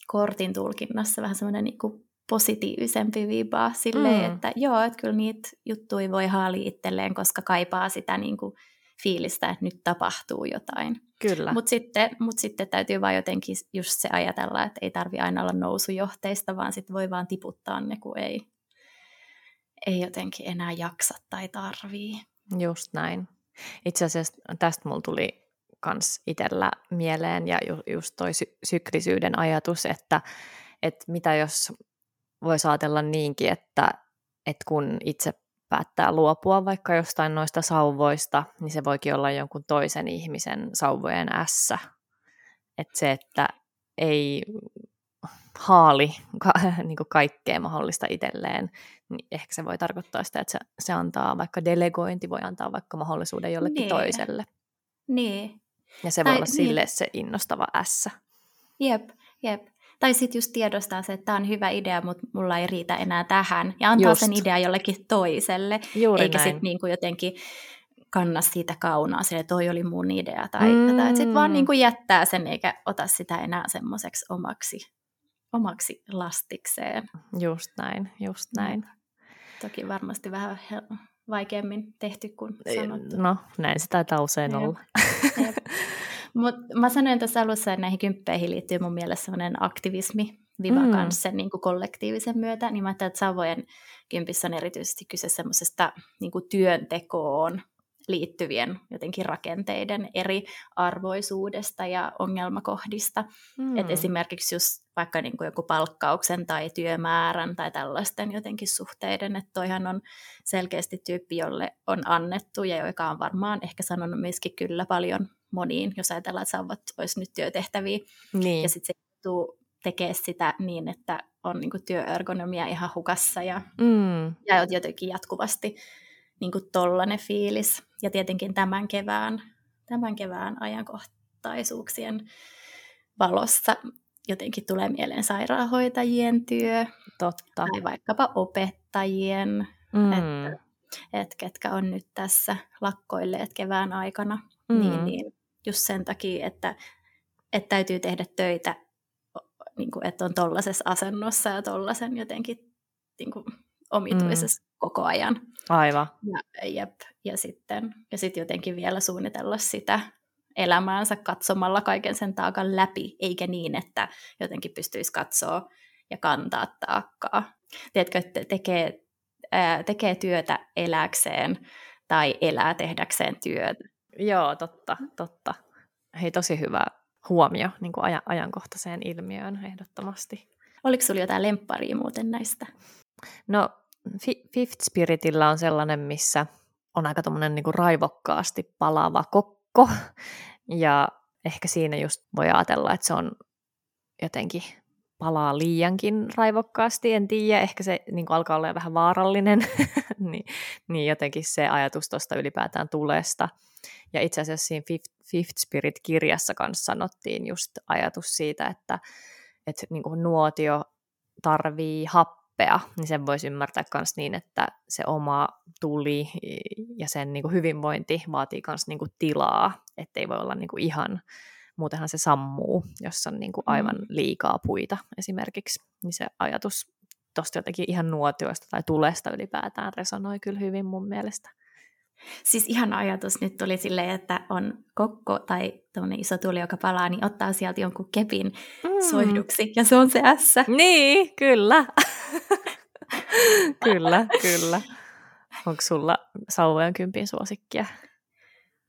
kortin tulkinnassa vähän semmoinen niin positiivisempi viba silleen, mm. että joo, että kyllä niitä juttuja voi haali itselleen, koska kaipaa sitä niin kuin fiilistä, että nyt tapahtuu jotain. Kyllä. Mutta sitten, mut sitten täytyy vaan jotenkin just se ajatella, että ei tarvi aina olla nousujohteista, vaan sitten voi vaan tiputtaa ne, kun ei, ei jotenkin enää jaksa tai tarvii. Just näin. Itse asiassa tästä mulla tuli kans itsellä mieleen ja ju, just toi sy- syklisyyden ajatus, että, että mitä jos voisi ajatella niinkin, että, että kun itse päättää luopua vaikka jostain noista sauvoista, niin se voikin olla jonkun toisen ihmisen sauvojen ässä. Että se, että ei haali ka- [LAUGHS] niin kuin kaikkea mahdollista itselleen, niin ehkä se voi tarkoittaa sitä, että se, se antaa vaikka delegointi, voi antaa vaikka mahdollisuuden jollekin niin. toiselle. Niin. Ja se tai, voi olla niin. sille se innostava ässä. Jep, jep. Tai sitten just tiedostaa se, että tämä on hyvä idea, mutta mulla ei riitä enää tähän. Ja antaa just. sen idea jollekin toiselle. Juuri eikä sitten niinku jotenkin kanna siitä kaunaa, sille toi oli mun idea tai mm. jotain. Sitten vaan niinku jättää sen eikä ota sitä enää semmoiseksi omaksi, omaksi lastikseen. Just näin, just näin. Toki varmasti vähän hel- vaikeammin tehty kuin sanottu. No, näin se taitaa usein Jep. olla. [LAUGHS] Mutta mä sanoin tuossa alussa, että näihin kymppeihin liittyy mun mielestä sellainen aktivismi, viva mm. kanssa sen niin kuin kollektiivisen myötä, niin mä ajattelin, että Savojen kympissä on erityisesti kyse semmoisesta niin työntekoon liittyvien jotenkin rakenteiden eri arvoisuudesta ja ongelmakohdista. Mm. Et esimerkiksi just vaikka niin kuin joku palkkauksen tai työmäärän tai tällaisten jotenkin suhteiden, että toihan on selkeästi tyyppi, jolle on annettu ja joka on varmaan ehkä sanonut myöskin kyllä paljon moniin, jos ajatellaan, että saavat olisi nyt työtehtäviä. Niin. Ja sitten se tuu tekee sitä niin, että on niin työergonomia ihan hukassa ja, mm. ja jotenkin jatkuvasti niin kuin tollainen fiilis. Ja tietenkin tämän kevään, tämän kevään ajankohtaisuuksien valossa jotenkin tulee mieleen sairaanhoitajien työ. Totta. Tai vaikkapa opettajien, mm. että, et ketkä on nyt tässä lakkoilleet kevään aikana. Mm. Niin, niin just sen takia, että, että täytyy tehdä töitä, niin kuin, että on tollaisessa asennossa ja tollaisen jotenkin niin kuin, omituisessa mm. koko ajan. Aivan. Ja, jep, ja sitten ja sit jotenkin vielä suunnitella sitä elämäänsä katsomalla kaiken sen taakan läpi, eikä niin, että jotenkin pystyisi katsoa ja kantaa taakkaa. Tiedätkö, että tekee, ää, tekee työtä eläkseen tai elää tehdäkseen työtä. Joo, totta, totta. Hei, tosi hyvä huomio niin kuin ajan, ajankohtaiseen ilmiöön ehdottomasti. Oliko sinulla jotain lempparia muuten näistä? No, Fifth Spiritillä on sellainen, missä on aika tuommoinen niin raivokkaasti palava kokko, [LAUGHS] ja ehkä siinä just voi ajatella, että se on jotenkin palaa liiankin raivokkaasti, en tiedä, ehkä se niin alkaa olla vähän vaarallinen, [LAUGHS] niin, niin jotenkin se ajatus tuosta ylipäätään tulesta. Ja itse asiassa siinä Fifth, Fifth Spirit-kirjassa kanssa sanottiin just ajatus siitä, että, että niin nuotio tarvii happea, happea, niin sen voisi ymmärtää myös niin, että se oma tuli ja sen niin kuin hyvinvointi vaatii myös niin kuin tilaa, ettei voi olla niin kuin ihan, muutenhan se sammuu, jos on niin kuin aivan mm. liikaa puita esimerkiksi, niin se ajatus tuosta jotenkin ihan nuotioista tai tulesta ylipäätään resonoi kyllä hyvin mun mielestä. Siis ihan ajatus nyt tuli silleen, että on kokko tai tuommoinen iso tuli, joka palaa, niin ottaa sieltä jonkun kepin mm. soihduksi, ja se on se S. Niin, kyllä. kyllä, kyllä. Onko sulla sauvojen kympin suosikkia?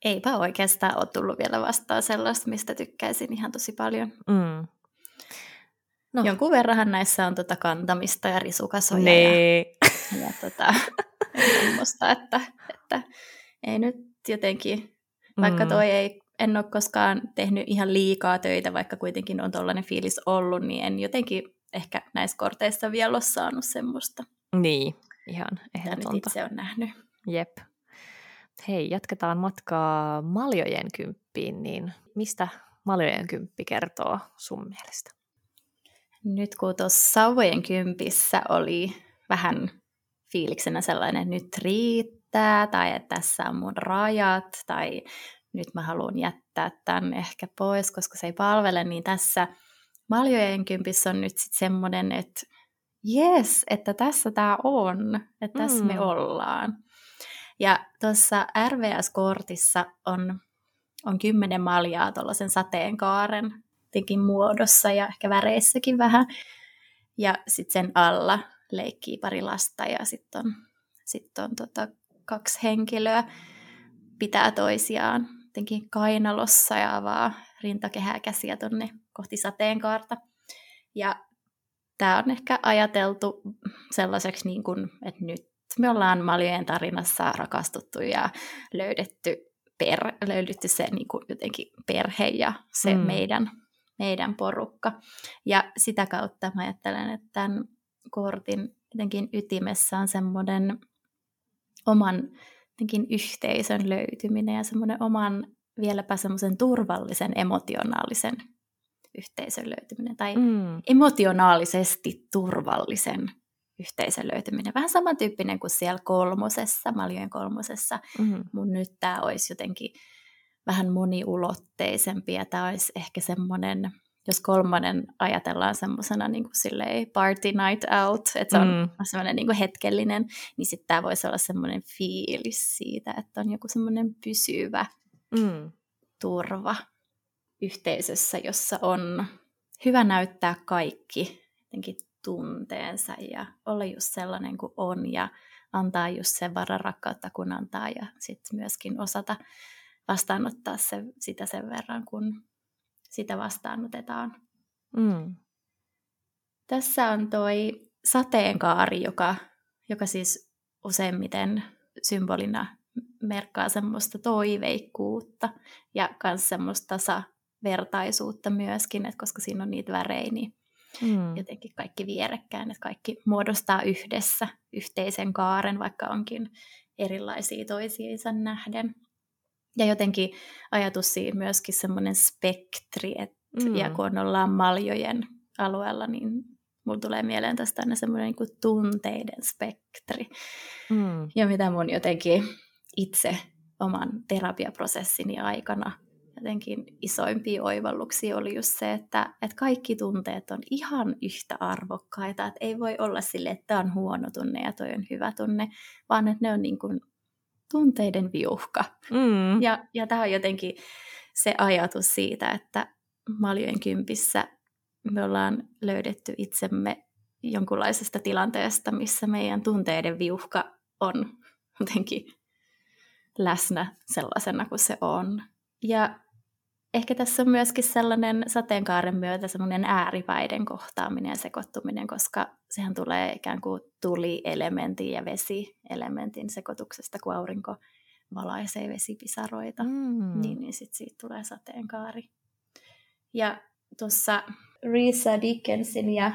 Eipä oikeastaan ole tullut vielä vastaan sellaista, mistä tykkäisin ihan tosi paljon. Mm. No. Jonkun verran näissä on tota kantamista ja risukasoja nee. ja, ja tota, [LAUGHS] semmoista, että, että ei nyt jotenkin, vaikka mm. toi ei, en ole koskaan tehnyt ihan liikaa töitä, vaikka kuitenkin on tollainen fiilis ollut, niin en jotenkin ehkä näissä korteissa vielä ole saanut semmoista. Niin, ihan ehdotonta. itse on nähnyt. Jep. Hei, jatketaan matkaa Maljojen kymppiin, niin mistä Maljojen kymppi kertoo sun mielestä? Nyt kun tuossa Sauvojen kympissä oli vähän fiiliksenä sellainen, että nyt riittää, tai että tässä on mun rajat, tai nyt mä haluan jättää tämän ehkä pois, koska se ei palvele, niin tässä Maljojen kympissä on nyt sitten semmoinen, että jes, että tässä tämä on, että tässä mm. me ollaan. Ja tuossa RVS-kortissa on, on kymmenen maljaa tuollaisen sateenkaaren muodossa ja ehkä väreissäkin vähän. Ja sitten sen alla leikkii pari lasta ja sitten on, sit on tota kaksi henkilöä pitää toisiaan jotenkin kainalossa ja avaa rintakehää käsiä tonne kohti sateenkaarta. Ja tämä on ehkä ajateltu sellaiseksi, niin kuin, että nyt me ollaan Maljojen tarinassa rakastuttu ja löydetty, per, löydetty se niin kuin jotenkin perhe ja se mm. meidän, meidän porukka. Ja sitä kautta mä ajattelen, että tämän kortin jotenkin ytimessä on semmoinen oman jotenkin yhteisön löytyminen ja semmoinen oman vieläpä semmoisen turvallisen emotionaalisen yhteisön löytyminen tai mm. emotionaalisesti turvallisen yhteisön löytyminen. Vähän samantyyppinen kuin siellä kolmosessa, Maljojen kolmosessa, mm. mutta nyt tämä olisi jotenkin vähän moniulotteisempi ja tämä olisi ehkä semmoinen jos kolmonen ajatellaan semmoisena niin kuin party night out, että se on mm. semmoinen niin hetkellinen, niin sitten tämä voisi olla semmoinen fiilis siitä, että on joku semmoinen pysyvä mm. turva yhteisössä, jossa on hyvä näyttää kaikki jotenkin tunteensa ja olla just sellainen kuin on ja antaa just sen varan rakkautta kun antaa ja sitten myöskin osata vastaanottaa se, sitä sen verran, kun sitä vastaanotetaan. Mm. Tässä on toi sateenkaari, joka, joka siis useimmiten symbolina merkkaa semmoista toiveikkuutta ja myös semmoista tasavertaisuutta myöskin, että koska siinä on niitä värejä, niin mm. jotenkin kaikki vierekkäin, että kaikki muodostaa yhdessä yhteisen kaaren, vaikka onkin erilaisia toisiinsa nähden. Ja jotenkin ajatus siinä myöskin semmoinen spektri, että mm. ja kun ollaan maljojen alueella, niin mulla tulee mieleen tästä aina semmoinen niin tunteiden spektri. Mm. Ja mitä mun jotenkin itse oman terapiaprosessini aikana jotenkin isoimpia oivalluksia oli just se, että, että kaikki tunteet on ihan yhtä arvokkaita, että ei voi olla sille, että tämä on huono tunne ja toi on hyvä tunne, vaan että ne on niin kuin tunteiden viuhka. Mm. Ja, ja tämä on jotenkin se ajatus siitä, että maljojen kympissä me ollaan löydetty itsemme jonkunlaisesta tilanteesta, missä meidän tunteiden viuhka on jotenkin läsnä sellaisena kuin se on. Ja ehkä tässä on myöskin sellainen sateenkaaren myötä sellainen ääripäiden kohtaaminen ja sekoittuminen, koska sehän tulee ikään kuin tuli-elementin ja vesi-elementin sekoituksesta, kun aurinko valaisee vesipisaroita, mm. niin, niin sitten siitä tulee sateenkaari. Ja tuossa Risa Dickensin ja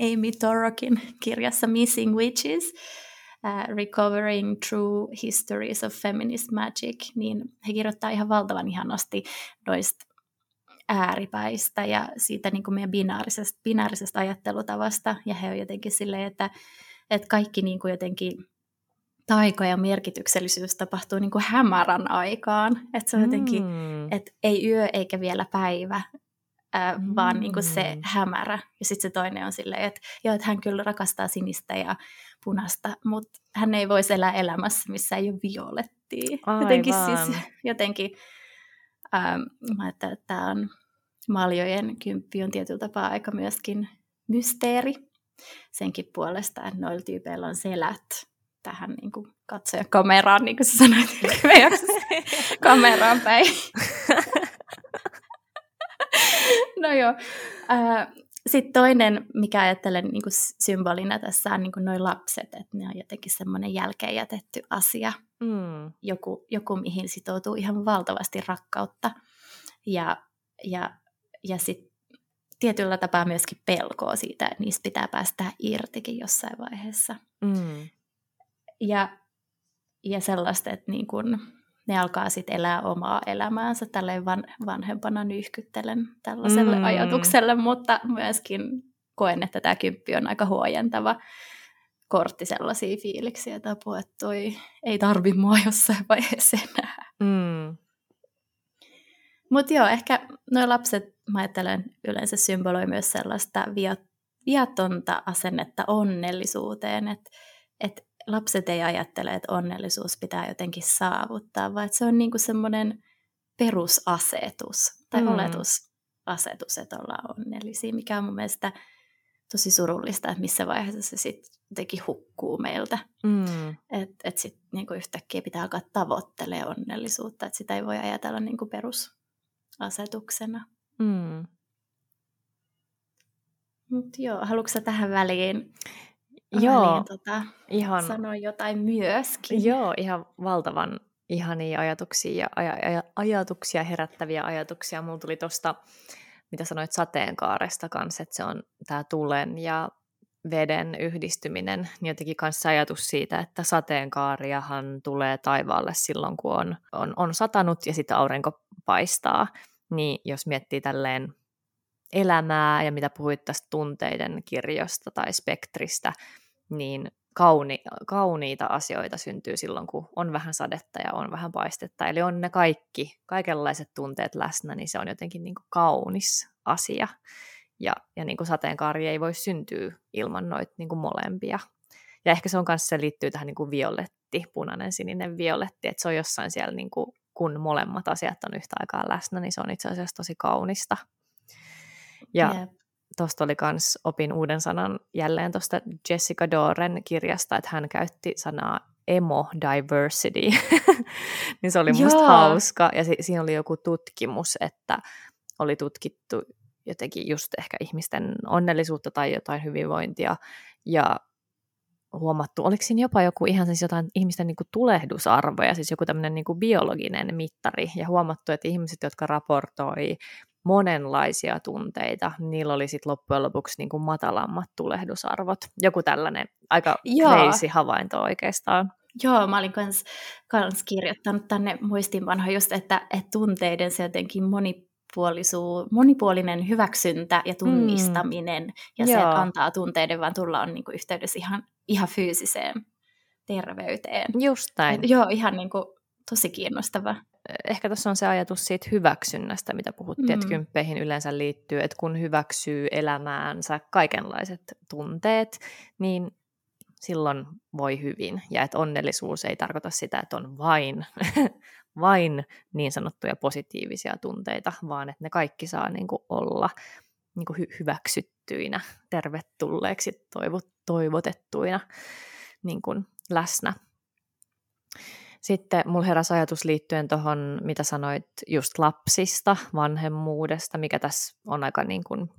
Amy Torokin kirjassa Missing Witches, uh, Recovering True Histories of Feminist Magic, niin he kirjoittaa ihan valtavan ihanasti noista ääripäistä ja siitä niin kuin meidän binaarisesta, binaarisesta ajattelutavasta. Ja he on jotenkin silleen, että, että kaikki niin kuin jotenkin taika ja merkityksellisyys tapahtuu niin kuin hämärän aikaan. Että se on jotenkin, mm. että ei yö eikä vielä päivä, ää, mm. vaan niin kuin se hämärä. Ja sitten se toinen on silleen, että, joo, että hän kyllä rakastaa sinistä ja punasta, mutta hän ei voisi elää elämässä, missä ei ole violettia. Aivan. Jotenkin siis, [LAUGHS] jotenkin, ähm, mä että tämä on maljojen kymppi on tietyllä tapaa aika myöskin mysteeri senkin puolesta, että noilla tyypeillä on selät tähän niin kuin katsoja kameraan, niin kuin sä sanoit, me [LAUGHS] kameraan päin. [LAUGHS] no joo. Äh, sitten toinen, mikä ajattelen niin kuin symbolina tässä on niin noin lapset, että ne on jotenkin semmoinen jälkeen jätetty asia. Mm. Joku, joku, mihin sitoutuu ihan valtavasti rakkautta. Ja, ja, ja sitten tietyllä tapaa myöskin pelkoa siitä, että niistä pitää päästä irtikin jossain vaiheessa. Mm. Ja, ja sellaista, että niin kun, ne alkaa sitten elää omaa elämäänsä tälleen van, vanhempana nyyhkyttelen tällaiselle mm. ajatukselle, mutta myöskin koen, että tämä kymppi on aika huojentava kortti sellaisia fiiliksiä, että apua, että toi ei tarvi mua jossain vaiheessa enää. Mm. Mutta joo, ehkä nuo lapset, mä ajattelen, yleensä symboloi myös sellaista viatonta asennetta onnellisuuteen, että et lapset ei ajattele, että onnellisuus pitää jotenkin saavuttaa, vaan että se on niin kuin semmoinen perusasetus tai mm. oletusasetus, että ollaan onnellisia, mikä on mun mielestä tosi surullista, että missä vaiheessa se sitten jotenkin hukkuu meiltä. Mm. Että et sitten niinku yhtäkkiä pitää alkaa tavoittelemaan onnellisuutta, että sitä ei voi ajatella niinku perusasetuksena. Mm. Mutta joo, haluatko tähän väliin Joo, niin, tota, ihan, sanoa jotain myöskin. Joo, ihan valtavan ihania ajatuksia ja aj- aj- ajatuksia herättäviä ajatuksia. Mulla tuli tuosta, mitä sanoit sateenkaaresta kanssa, että se on tämä tulen ja veden yhdistyminen, niin jotenkin kanssa ajatus siitä, että sateenkaariahan tulee taivaalle silloin, kun on, on, on satanut ja sitten aurinko paistaa. Niin jos miettii tälleen elämää ja mitä puhuit tästä tunteiden kirjosta tai spektristä, niin kauni, kauniita asioita syntyy silloin, kun on vähän sadetta ja on vähän paistetta. Eli on ne kaikki, kaikenlaiset tunteet läsnä, niin se on jotenkin niin kuin kaunis, asia. Ja, ja niin kuin sateenkaari ei voi syntyä ilman noita niin kuin molempia. Ja ehkä se on kanssa, se liittyy tähän niin kuin violetti, punainen, sininen, violetti, että se on jossain siellä, niin kuin, kun molemmat asiat on yhtä aikaa läsnä, niin se on itse asiassa tosi kaunista. Ja yep. Tuosta oli kans, opin uuden sanan jälleen tuosta Jessica Doren kirjasta, että hän käytti sanaa emo diversity, [LAUGHS] niin se oli musta Joo. hauska. Ja si- siinä oli joku tutkimus, että oli tutkittu jotenkin just ehkä ihmisten onnellisuutta tai jotain hyvinvointia, ja huomattu, oliko siinä jopa joku ihan siis jotain ihmisten niin kuin tulehdusarvoja, siis joku tämmöinen niin biologinen mittari, ja huomattu, että ihmiset, jotka raportoi monenlaisia tunteita, niillä oli sitten loppujen lopuksi niin kuin matalammat tulehdusarvot. Joku tällainen aika Joo. crazy havainto oikeastaan. Joo, mä olin kans, kans kirjoittanut tänne muistinvanha just, että, että tunteiden se jotenkin monipuolisuus, monipuolinen hyväksyntä ja tunnistaminen mm. ja Joo. se, että antaa tunteiden vaan tulla on niin kuin yhteydessä ihan, ihan fyysiseen terveyteen. Just näin. Joo, ihan niin kuin, tosi kiinnostava ehkä tuossa on se ajatus siitä hyväksynnästä, mitä puhuttiin, mm. että kymppeihin yleensä liittyy, että kun hyväksyy elämäänsä kaikenlaiset tunteet, niin silloin voi hyvin. Ja että onnellisuus ei tarkoita sitä, että on vain, [LAUGHS] vain niin sanottuja positiivisia tunteita, vaan että ne kaikki saa niin kuin olla niin kuin hy- hyväksyttyinä, tervetulleeksi, toivot, toivotettuina niin kuin läsnä. Sitten mulla heräsi ajatus liittyen tuohon, mitä sanoit just lapsista, vanhemmuudesta, mikä tässä on aika niin kuin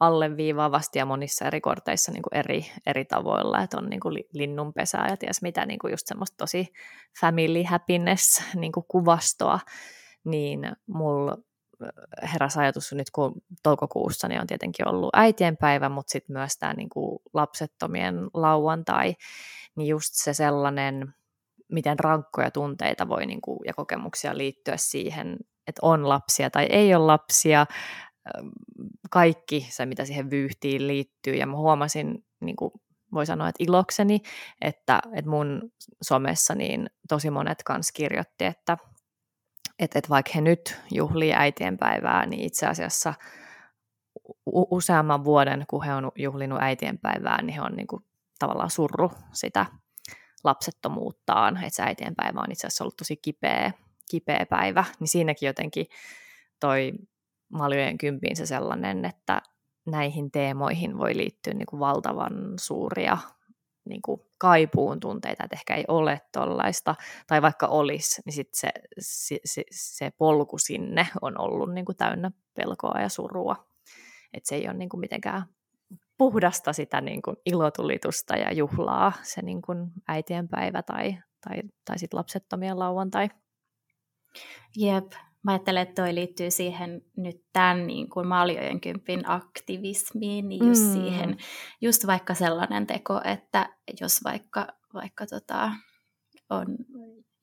alleviivaavasti ja monissa eri korteissa niin kuin eri, eri tavoilla, että on niin kuin linnunpesää ja ties mitä, niin kuin just semmoista tosi family happiness niin kuin kuvastoa, niin mulla heräsi ajatus nyt, kun toukokuussa niin on tietenkin ollut äitienpäivä, mutta sitten myös tämä niin kuin lapsettomien lauantai, niin just se sellainen miten rankkoja tunteita voi niin kuin, ja kokemuksia liittyä siihen, että on lapsia tai ei ole lapsia, kaikki se, mitä siihen vyyhtiin liittyy. Ja mä huomasin, niin kuin voi sanoa, että ilokseni, että, että mun somessa niin tosi monet kans kirjoitti, että, että, että vaikka he nyt juhlii äitienpäivää, niin itse asiassa useamman vuoden, kun he on juhlinut äitienpäivää, niin he on niin kuin tavallaan surru sitä lapsettomuuttaan, että se äitienpäivä on itse asiassa ollut tosi kipeä, kipeä päivä, niin siinäkin jotenkin toi maljojen kympiin se sellainen, että näihin teemoihin voi liittyä niin kuin valtavan suuria niin kuin kaipuun tunteita, että ehkä ei ole tollaista, tai vaikka olisi, niin sit se, se, se, se polku sinne on ollut niin kuin täynnä pelkoa ja surua. Että se ei ole niin kuin mitenkään puhdasta sitä niin kuin ilotulitusta ja juhlaa se niin kuin äitienpäivä tai, tai, tai sitten lapsettomien lauantai. Jep, mä ajattelen, että toi liittyy siihen nyt tämän niin kuin maljojen kympin aktivismiin, niin just mm. siihen, just vaikka sellainen teko, että jos vaikka, vaikka tota, on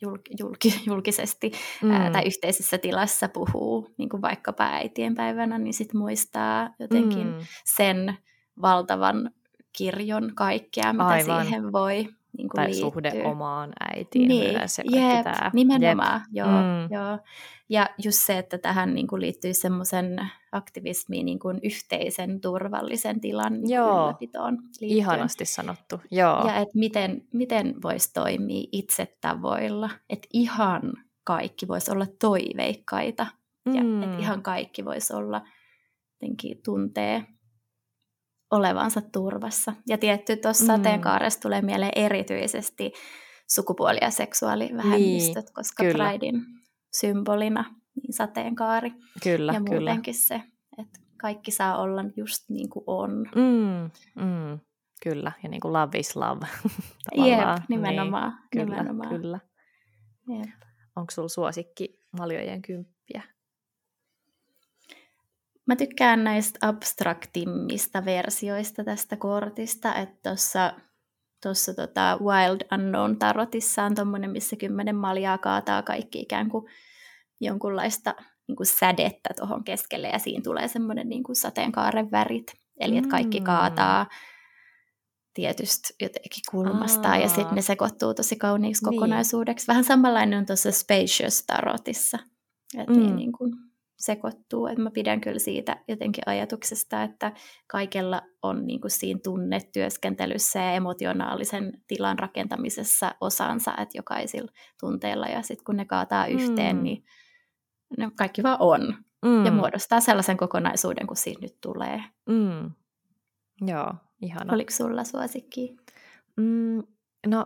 julk, julk, julkisesti mm. ää, tai yhteisessä tilassa puhuu niin kuin vaikkapa äitienpäivänä, niin sitten muistaa jotenkin mm. sen valtavan kirjon kaikkea, mitä Aivan. siihen voi niin kuin tai liittyy. suhde omaan äitiin niin. myös ja Jep, tämä. nimenomaan, Jep. Joo, mm. joo. Ja just se, että tähän niin kuin liittyy semmoisen aktivismiin niin kuin yhteisen turvallisen tilan joo. ylläpitoon liittyen. Ihanasti sanottu, joo. Ja että miten, miten voisi toimia itse tavoilla, että ihan kaikki voisi olla toiveikkaita mm. ja että ihan kaikki voisi olla jotenkin tuntee olevansa turvassa. Ja tietty tuossa mm. sateenkaaressa tulee mieleen erityisesti sukupuoli- ja seksuaalivähemmistöt, niin, koska kyllä. Pridein symbolina niin sateenkaari. Kyllä, ja muutenkin kyllä. se, että kaikki saa olla just niin kuin on. Mm, mm, kyllä, ja niin kuin love is love. [LAUGHS] Jep, nimenomaan. Niin, kyllä, nimenomaan. kyllä. Jep. Onko sulla suosikki maljojen kymppiä? Mä tykkään näistä abstraktimmista versioista tästä kortista, että tuossa tuossa tota Wild Unknown tarotissa on tuommoinen, missä kymmenen maljaa kaataa kaikki ikään kuin jonkunlaista niin kuin sädettä tuohon keskelle ja siinä tulee semmoinen niin kuin sateenkaaren värit. Eli että kaikki mm. kaataa tietystä jotenkin kulmasta Aa. ja sitten ne sekoittuu tosi kauniiksi niin. kokonaisuudeksi. Vähän samanlainen on tuossa Spacious Tarotissa. Et niin mm. niin, niin kuin sekoittuu. Et mä pidän kyllä siitä jotenkin ajatuksesta, että kaikella on niin kuin siinä tunnetyöskentelyssä ja emotionaalisen tilan rakentamisessa osansa, että jokaisilla tunteilla ja sitten kun ne kaataa yhteen, mm. niin ne kaikki vaan on. Mm. Ja muodostaa sellaisen kokonaisuuden, kun siinä nyt tulee. Mm. Joo, ihana. Oliko sulla suosikki? Mm, no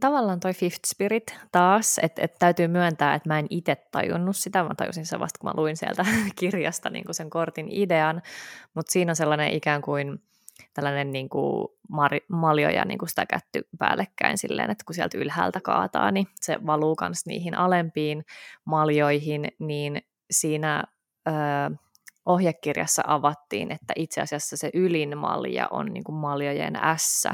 tavallaan toi Fifth Spirit taas, että et täytyy myöntää, että mä en itse tajunnut sitä, mä tajusin se vasta, kun mä luin sieltä [LAUGHS] kirjasta niin sen kortin idean, mutta siinä on sellainen ikään kuin tällainen niin kuin mari, maljoja niin kuin sitä kätty päällekkäin silleen, että kun sieltä ylhäältä kaataa, niin se valuu myös niihin alempiin maljoihin, niin siinä ö, ohjekirjassa avattiin, että itse asiassa se ylin malja on niin kuin maljojen S,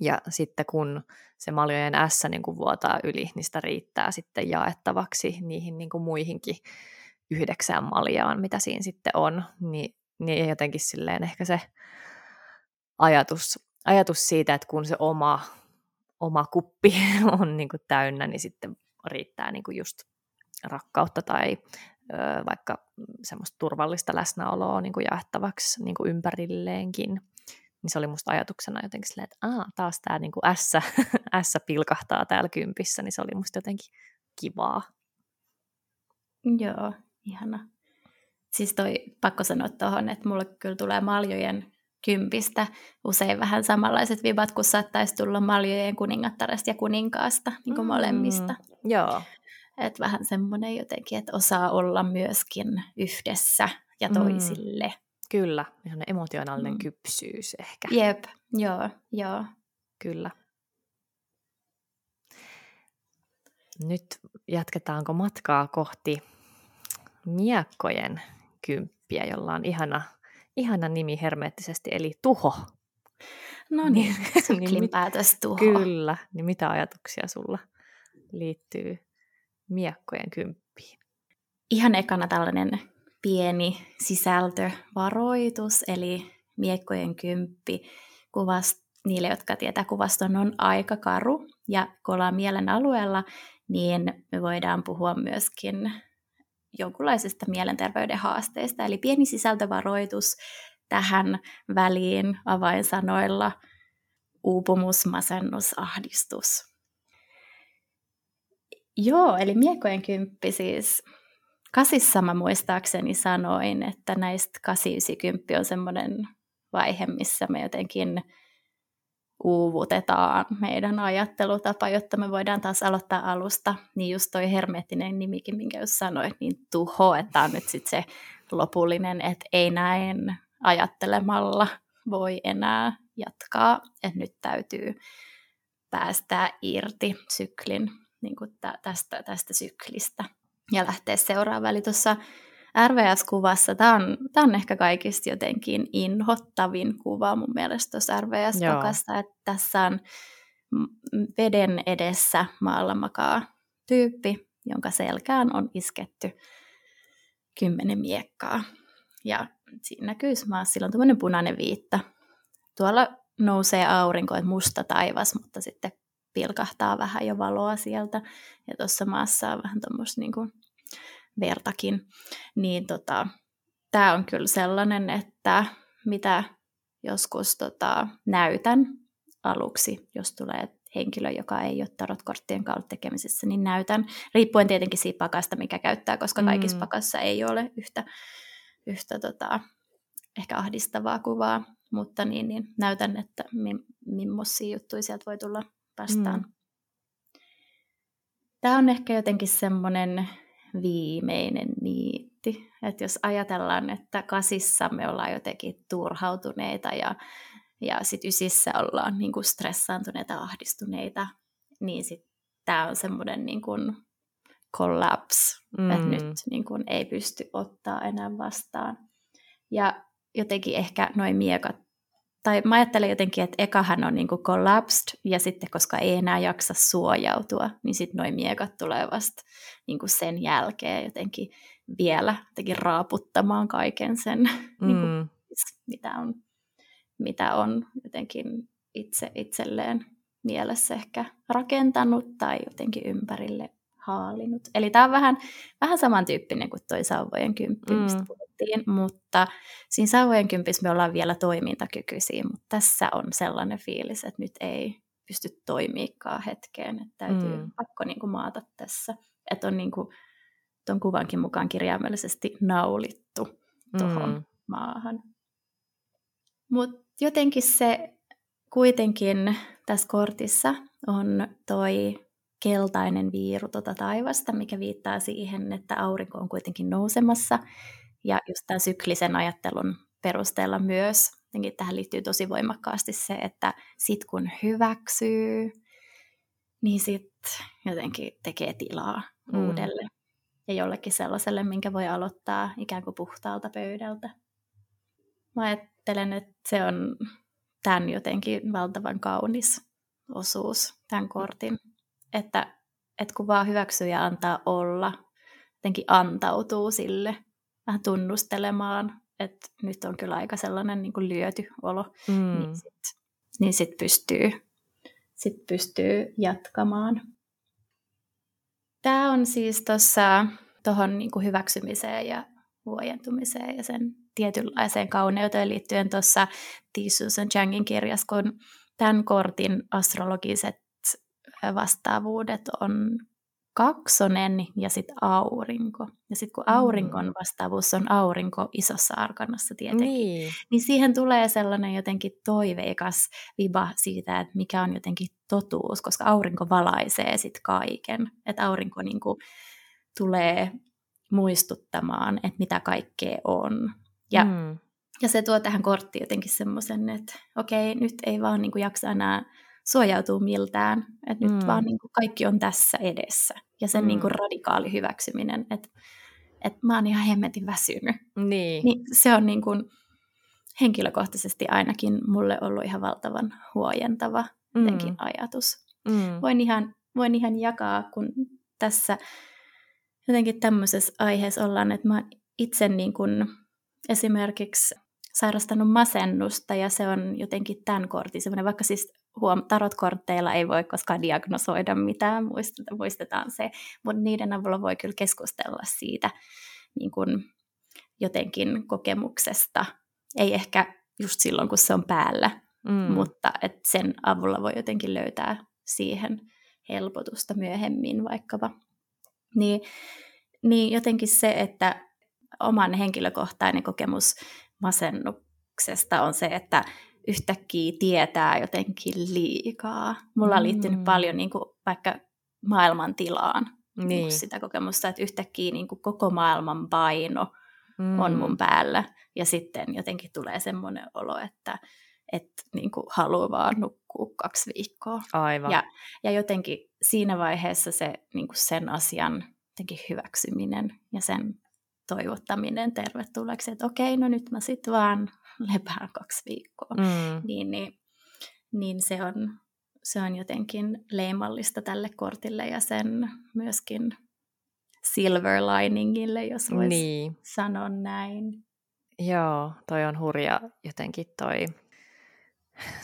ja sitten kun se maljojen S niin kuin vuotaa yli, niin sitä riittää sitten jaettavaksi niihin niin kuin muihinkin yhdeksään maljaan, mitä siinä sitten on. Ni, niin jotenkin silleen ehkä se ajatus, ajatus siitä, että kun se oma, oma kuppi [LAUGHS] on niin kuin täynnä, niin sitten riittää niin kuin just rakkautta tai ö, vaikka semmoista turvallista läsnäoloa niin kuin jaettavaksi niin kuin ympärilleenkin niin se oli musta ajatuksena jotenkin silleen, että Aa, taas tämä niin S, S pilkahtaa täällä kympissä, niin se oli musta jotenkin kivaa. Joo, ihana. Siis toi pakko sanoa tuohon, että mulle kyllä tulee maljojen kympistä usein vähän samanlaiset vibat, kun saattaisi tulla maljojen kuningattaresta ja kuninkaasta, niin kuin mm, molemmista. Joo. Et vähän semmoinen jotenkin, että osaa olla myöskin yhdessä ja mm. toisille. Mm. Kyllä, ihan emotionaalinen mm. kypsyys ehkä. Jep, joo, joo. Kyllä. Nyt jatketaanko matkaa kohti miekkojen kymppiä, jolla on ihana, ihana nimi hermeettisesti, eli tuho. No niin, niin [LAUGHS] päätös tuho. Kyllä, niin mitä ajatuksia sulla liittyy miekkojen kymppiin? Ihan ekana tällainen pieni sisältövaroitus, eli miekkojen kymppi kuvast, niille, jotka tietää kuvaston, on aika karu. Ja kun ollaan mielen alueella, niin me voidaan puhua myöskin jonkunlaisista mielenterveyden haasteista. Eli pieni sisältövaroitus tähän väliin avainsanoilla uupumus, masennus, ahdistus. Joo, eli miekkojen kymppi siis kasissa mä muistaakseni sanoin, että näistä 890 on semmoinen vaihe, missä me jotenkin uuvutetaan meidän ajattelutapa, jotta me voidaan taas aloittaa alusta. Niin just toi hermeettinen nimikin, minkä jos sanoit, niin tuho, että on nyt sitten se lopullinen, että ei näin ajattelemalla voi enää jatkaa, että nyt täytyy päästää irti syklin niin kuin tästä, tästä syklistä ja lähteä seuraavaan. Eli tuossa RVS-kuvassa, tämä on, on ehkä kaikista jotenkin inhottavin kuva mun mielestä tuossa RVS-pakassa, että tässä on veden edessä maalla makaa tyyppi, jonka selkään on isketty kymmenen miekkaa. Ja siinä näkyy maassa, sillä on tämmöinen punainen viitta. Tuolla nousee aurinko, että musta taivas, mutta sitten pilkahtaa vähän jo valoa sieltä, ja tuossa maassa on vähän tuommoista niin kuin vertakin, niin tota, tämä on kyllä sellainen, että mitä joskus tota, näytän aluksi, jos tulee henkilö, joka ei ole tarotkorttien kautta tekemisessä, niin näytän, riippuen tietenkin siitä pakasta, mikä käyttää, koska kaikissa mm. pakassa ei ole yhtä, yhtä tota, ehkä ahdistavaa kuvaa, mutta niin, niin näytän, että mi, millaisia juttuja sieltä voi tulla vastaan. Mm. Tämä on ehkä jotenkin semmoinen viimeinen niitti. Että jos ajatellaan, että kasissa me ollaan jotenkin turhautuneita ja, ja sitten ysissä ollaan niin kuin stressaantuneita, ahdistuneita, niin sitten tämä on semmoinen niin kuin collapse, mm. että nyt niin kuin ei pysty ottaa enää vastaan. Ja jotenkin ehkä noin miekat tai mä ajattelen jotenkin, että ekahan on niin collapsed, ja sitten koska ei enää jaksa suojautua, niin sitten noin miekat tulee vasta niin kuin sen jälkeen jotenkin vielä jotenkin raaputtamaan kaiken sen, [LAUGHS] mm. niin kuin, mitä, on, mitä on jotenkin itse itselleen mielessä ehkä rakentanut tai jotenkin ympärille haalinut. Eli tämä on vähän, vähän samantyyppinen kuin toi sauvojen kymppi, mm. mistä puhuttiin, mutta siinä sauvojen kympissä me ollaan vielä toimintakykyisiä, mutta tässä on sellainen fiilis, että nyt ei pysty toimiikaan hetkeen, että täytyy mm. pakko niin kuin maata tässä, että on niin kuin, tuon kuvankin mukaan kirjaimellisesti naulittu tuohon mm. maahan. Mutta jotenkin se kuitenkin tässä kortissa on toi keltainen viiru tuota taivasta, mikä viittaa siihen, että aurinko on kuitenkin nousemassa. Ja just tämän syklisen ajattelun perusteella myös, tähän liittyy tosi voimakkaasti se, että sit kun hyväksyy, niin sit jotenkin tekee tilaa mm. uudelle ja jollekin sellaiselle, minkä voi aloittaa ikään kuin puhtaalta pöydältä. Mä ajattelen, että se on tämän jotenkin valtavan kaunis osuus, tämän kortin. Että, että kun vaan hyväksyy ja antaa olla, jotenkin antautuu sille, vähän tunnustelemaan, että nyt on kyllä aika sellainen niin kuin lyöty olo, mm. niin sitten niin sit pystyy, sit pystyy jatkamaan. Tämä on siis tuossa tuohon niin hyväksymiseen ja huojentumiseen ja sen tietynlaiseen kauneuteen liittyen tuossa T. Susan Changin kirjassa, kun tämän kortin astrologiset vastaavuudet on kaksonen ja sitten aurinko. Ja sitten kun mm. aurinkon vastaavuus on aurinko isossa arkanassa tietenkin, niin. niin siihen tulee sellainen jotenkin toiveikas viba siitä, että mikä on jotenkin totuus, koska aurinko valaisee sitten kaiken. Että aurinko niinku tulee muistuttamaan, että mitä kaikkea on. Ja, mm. ja se tuo tähän korttiin jotenkin semmoisen, että okei, nyt ei vaan niin kuin jaksa enää suojautua miltään, että mm. nyt vaan niin kuin kaikki on tässä edessä. Ja sen mm. niin kuin radikaali hyväksyminen, että, että mä oon ihan hemmetin väsynyt. Niin. niin se on niin kuin henkilökohtaisesti ainakin mulle ollut ihan valtavan huojentava mm. ajatus. Mm. Voin, ihan, voin ihan jakaa, kun tässä jotenkin tämmöisessä aiheessa ollaan, että mä itse niin kuin esimerkiksi sairastanut masennusta ja se on jotenkin tämän kortin semmoinen, vaikka siis huom, tarotkortteilla ei voi koskaan diagnosoida mitään, muistetaan, muistetaan se, mutta niiden avulla voi kyllä keskustella siitä niin kuin jotenkin kokemuksesta. Ei ehkä just silloin, kun se on päällä, mm. mutta et sen avulla voi jotenkin löytää siihen helpotusta myöhemmin vaikkapa. Niin, niin jotenkin se, että oman henkilökohtainen kokemus masennuksesta on se, että yhtäkkiä tietää jotenkin liikaa. Mulla on liittynyt mm. paljon niin kuin, vaikka maailmantilaan niin. Niin sitä kokemusta, että yhtäkkiä niin kuin, koko maailman paino mm. on mun päällä. Ja sitten jotenkin tulee semmoinen olo, että että niin kuin haluaa vaan nukkua kaksi viikkoa. Aivan. Ja, ja jotenkin siinä vaiheessa se niin kuin sen asian jotenkin hyväksyminen ja sen toivottaminen tervetulleeksi, että okei, no nyt mä sitten vaan lepään kaksi viikkoa. Mm. Niin, niin, niin se, on, se on jotenkin leimallista tälle kortille ja sen myöskin silver liningille, jos voisi niin. sanoa näin. Joo, toi on hurja jotenkin toi,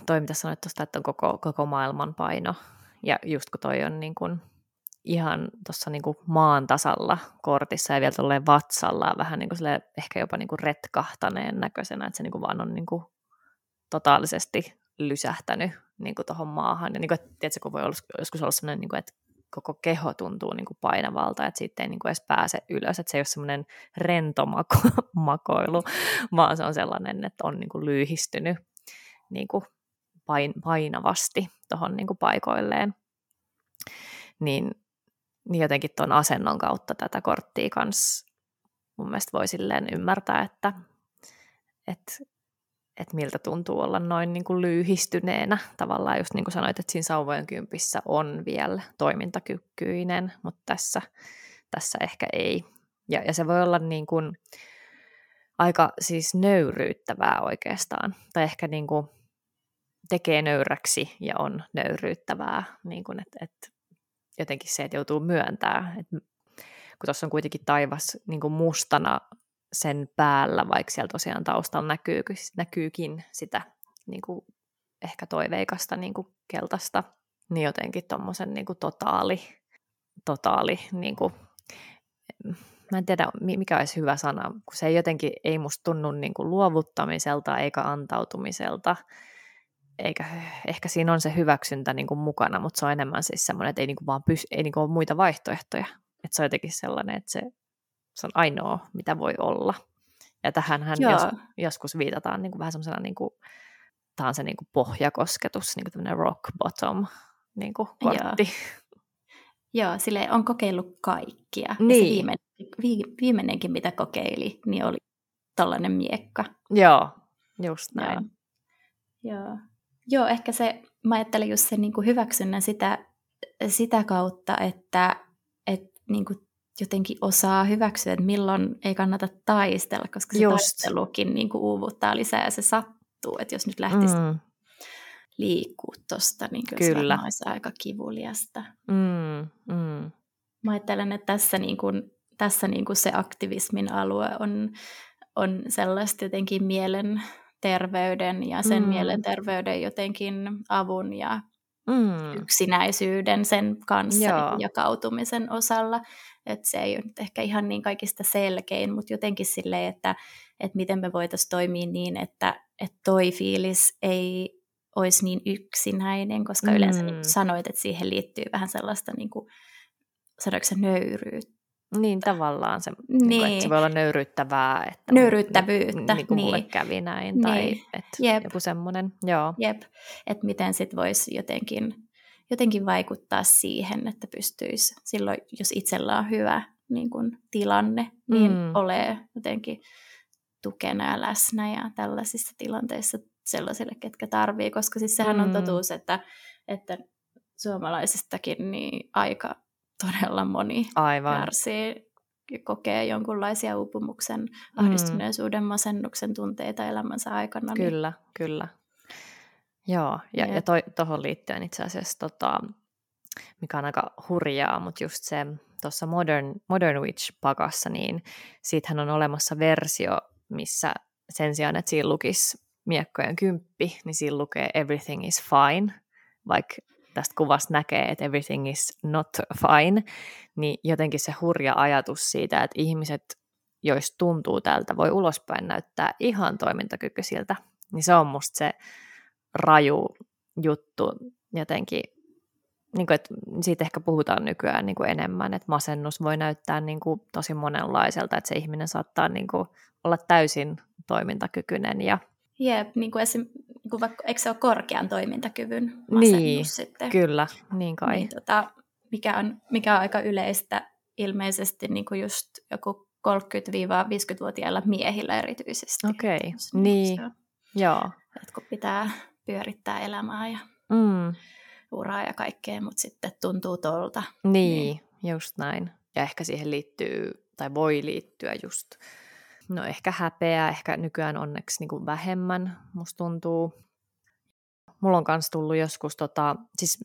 toi mitä sanoit tuosta, että on koko, koko maailman paino. Ja just kun toi on niin kuin ihan tuossa niinku maan tasalla kortissa ja vielä tolleen vatsalla vähän niinku ehkä jopa niinku retkahtaneen näköisenä, että se niinku vaan on niinku totaalisesti lysähtänyt niinku tuohon maahan. Ja niinku, et, tiedätkö, kun voi olla, joskus olla sellainen, niinku, että koko keho tuntuu niinku painavalta, että siitä ei niinku edes pääse ylös, että se ei ole semmoinen rento mako- [LAUGHS] makoilu, vaan se on sellainen, että on niinku lyyhistynyt niinku pain- painavasti tuohon niinku paikoilleen. Niin niin jotenkin tuon asennon kautta tätä korttia kanssa mun mielestä voi silleen ymmärtää, että, että, että miltä tuntuu olla noin niin kuin lyyhistyneenä. Tavallaan just niin kuin sanoit, että siinä sauvojen kympissä on vielä toimintakykyinen, mutta tässä, tässä ehkä ei. Ja, ja se voi olla niin kuin aika siis nöyryyttävää oikeastaan. Tai ehkä niin kuin tekee nöyräksi ja on nöyryyttävää, niin kuin, että, että jotenkin se, että joutuu myöntää, että kun tuossa on kuitenkin taivas niin kuin mustana sen päällä, vaikka siellä tosiaan taustalla näkyy, näkyykin sitä niin kuin ehkä toiveikasta niin kuin keltaista, niin jotenkin tuommoisen niin totaali totaali, niin kuin, mä en tiedä mikä olisi hyvä sana, kun se ei jotenkin, ei musta tunnu niin kuin luovuttamiselta eikä antautumiselta, eikä ehkä siinä on se hyväksyntä niin kuin mukana, mutta se on enemmän siis semmoinen, että ei niin kuin vaan pysy, ei niin kuin ole muita vaihtoehtoja. Että se on jotenkin sellainen, että se, se on ainoa, mitä voi olla. Ja tähän hän jos, joskus viitataan niin kuin vähän semmoisena, niin kuin, tämä on se niin kuin pohjakosketus, niin kuin tämmöinen rock bottom niin kuin kortti. Joo. [LAUGHS] Joo, sille on kokeillut kaikkia. Niin. se viimeinen, viimeinenkin, mitä kokeili, niin oli tällainen miekka. Joo, just näin. Joo. Joo. Joo, ehkä se, mä ajattelen just sen niin kuin hyväksynnän sitä, sitä kautta, että, että niin kuin jotenkin osaa hyväksyä, että milloin ei kannata taistella, koska se Just. taistelukin niin kuin uuvuttaa lisää ja se sattuu, että jos nyt lähtisi mm. liikkuu tuosta, niin kyllä, kyllä. se olisi aika kivuliasta. Mm, mm. Mä ajattelen, että tässä, niin kuin, tässä niin kuin se aktivismin alue on, on sellaista jotenkin mielen terveyden ja sen mm. mielenterveyden jotenkin avun ja mm. yksinäisyyden sen kanssa Joo. jakautumisen osalla. Että se ei ole nyt ehkä ihan niin kaikista selkein, mutta jotenkin silleen, että, että miten me voitaisiin toimia niin, että, että toi fiilis ei olisi niin yksinäinen, koska mm. yleensä niin sanoit, että siihen liittyy vähän sellaista, niin kuin, sanoiko se nöyryyttä, niin tavallaan se, niin. Niin kuin, että se voi olla nöyryyttävää. Että Nöyryyttävyyttä. Niin kuin niin. mulle kävi näin tai niin. että Jep. joku semmoinen. Joo. Jep, että miten sitten voisi jotenkin, jotenkin vaikuttaa siihen, että pystyisi silloin, jos itsellä on hyvä niin kuin, tilanne, niin mm. ole jotenkin tukena ja läsnä ja tällaisissa tilanteissa sellaisille, ketkä tarvii, koska siis sehän mm. on totuus, että, että suomalaisistakin niin aika todella moni Aivan. kärsii ja kokee jonkunlaisia uupumuksen, mm. ahdistuneisuuden, masennuksen tunteita elämänsä aikana. Niin kyllä, niin... kyllä. Joo, ja, ja tuohon to, liittyen itse asiassa, tota, mikä on aika hurjaa, mutta just se tuossa Modern, Modern Witch-pakassa, niin siitähän on olemassa versio, missä sen sijaan, että siinä lukisi miekkojen kymppi, niin siinä lukee Everything is fine, vaikka tästä kuvasta näkee, että everything is not fine, niin jotenkin se hurja ajatus siitä, että ihmiset, joista tuntuu tältä, voi ulospäin näyttää ihan toimintakykyisiltä, niin se on musta se raju juttu jotenkin, niin kuin, että siitä ehkä puhutaan nykyään niin kuin enemmän, että masennus voi näyttää niin kuin tosi monenlaiselta, että se ihminen saattaa niin kuin olla täysin toimintakykyinen ja Jep, niin kuin esim, niin kuin vaikka, eikö se ole korkean toimintakyvyn masennus niin, sitten? kyllä, niin kai. Niin, tota, mikä, on, mikä on aika yleistä ilmeisesti niin kuin just joku 30-50-vuotiailla miehillä erityisesti. Okei, okay. niin, joo. Että kun pitää pyörittää elämää ja mm. uraa ja kaikkea, mutta sitten tuntuu tolta. Niin, niin, just näin. Ja ehkä siihen liittyy, tai voi liittyä just No ehkä häpeää, ehkä nykyään onneksi niin kuin vähemmän, musta tuntuu. Mulla on myös tullut joskus, tota, siis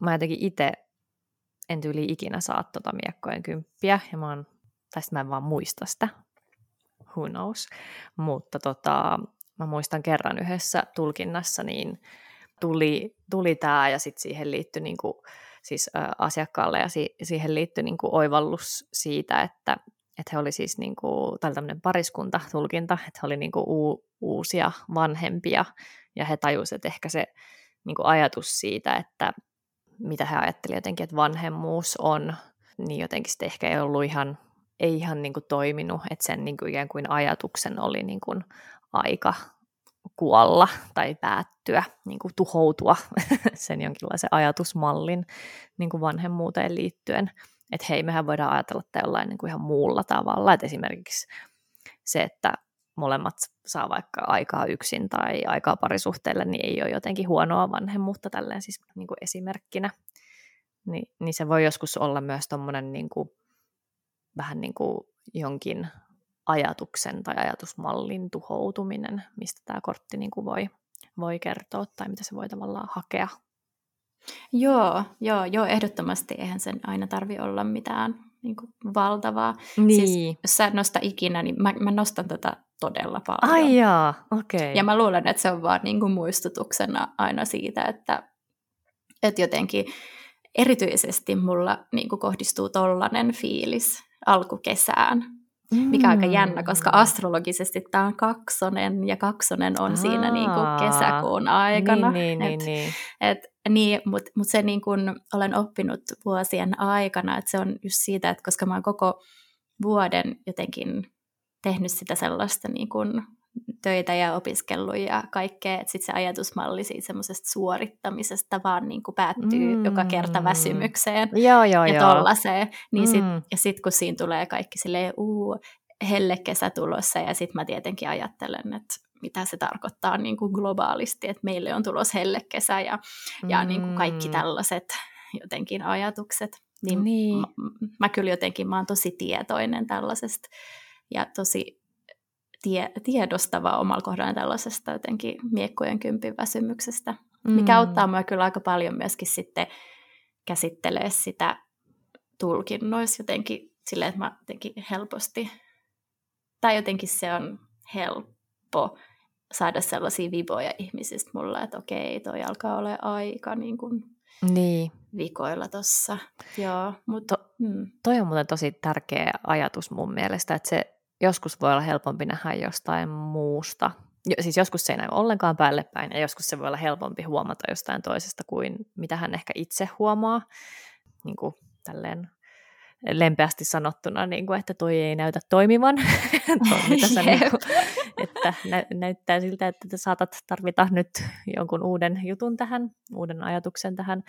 mä jotenkin itse en tyyli ikinä saa tota miekkojen kymppiä, ja mä oon, tai mä en vaan muista sitä, who knows, mutta tota, mä muistan kerran yhdessä tulkinnassa, niin tuli, tuli tämä ja sitten siihen liittyi niinku, siis ä, asiakkaalle ja si- siihen liittyi niinku oivallus siitä, että että he oli siis niin kuin, tai tämmöinen pariskuntatulkinta, että he oli niin kuin u- uusia vanhempia, ja he tajusivat, että ehkä se niin kuin ajatus siitä, että mitä he ajattelivat jotenkin, että vanhemmuus on, niin jotenkin sitten ehkä ei ollut ihan, ei ihan niin kuin toiminut, että sen niin kuin ikään kuin ajatuksen oli niin kuin aika kuolla tai päättyä, niin kuin tuhoutua [LAUGHS] sen jonkinlaisen ajatusmallin niin kuin vanhemmuuteen liittyen että hei, mehän voidaan ajatella tämä jollain niin kuin ihan muulla tavalla, että esimerkiksi se, että molemmat saa vaikka aikaa yksin tai aikaa parisuhteelle, niin ei ole jotenkin huonoa vanhemmuutta tälleen siis niin kuin esimerkkinä. Ni, niin se voi joskus olla myös tuommoinen niin kuin, vähän niin kuin jonkin ajatuksen tai ajatusmallin tuhoutuminen, mistä tämä kortti niin kuin voi, voi kertoa tai mitä se voi tavallaan hakea Joo, joo, joo, ehdottomasti eihän sen aina tarvi olla mitään niin kuin valtavaa. Niin. Siis, jos sä et nosta ikinä, niin mä, mä nostan tätä todella paljon. Ai jaa, okei. Okay. Ja mä luulen, että se on vaan niin kuin muistutuksena aina siitä, että, että jotenkin erityisesti mulla niin kuin kohdistuu tollanen fiilis alkukesään, mikä on aika jännä, koska mm. astrologisesti tämä on kaksonen, ja kaksonen on Aa, siinä niin kuin kesäkuun aikana. Niin, niin, et, niin, et, niin mutta mut se niin kuin olen oppinut vuosien aikana, että se on just siitä, että koska mä oon koko vuoden jotenkin tehnyt sitä sellaista niin kuin töitä ja opiskellut ja kaikkea, että sitten se ajatusmalli siitä semmoisesta suorittamisesta vaan niin kuin päättyy mm. joka kerta väsymykseen joo, joo, ja tollaiseen. Niin sit, mm. Ja sitten kun siinä tulee kaikki silleen, uu, hellekesä tulossa ja sitten mä tietenkin ajattelen, että mitä se tarkoittaa niin kuin globaalisti, että meille on tulos hellekesä ja, mm. ja niin kuin kaikki tällaiset jotenkin ajatukset. Niin, niin. Mä, mä kyllä jotenkin, mä oon tosi tietoinen tällaisesta ja tosi tie, tiedostava omalla kohdalla tällaisesta jotenkin miekkojen kympin väsymyksestä, mm. mikä auttaa mua kyllä aika paljon myöskin sitten käsittelee sitä tulkinnoissa jotenkin silleen, että mä jotenkin helposti, tai jotenkin se on helppo saada sellaisia viboja ihmisistä mulle, että okei, toi alkaa olla aika niin kuin niin. vikoilla tossa. Joo, mutta, to, mm. Toi on muuten tosi tärkeä ajatus mun mielestä, että se joskus voi olla helpompi nähdä jostain muusta. Siis joskus se ei näy ollenkaan päälle päin, ja joskus se voi olla helpompi huomata jostain toisesta kuin mitä hän ehkä itse huomaa. Niin kuin tälleen lempeästi sanottuna, niin kuin, että toi ei näytä toimivan. [LAUGHS] mitä sä, [LAUGHS] niin kuin, että nä- näyttää siltä, että saatat tarvita nyt jonkun uuden jutun tähän, uuden ajatuksen tähän.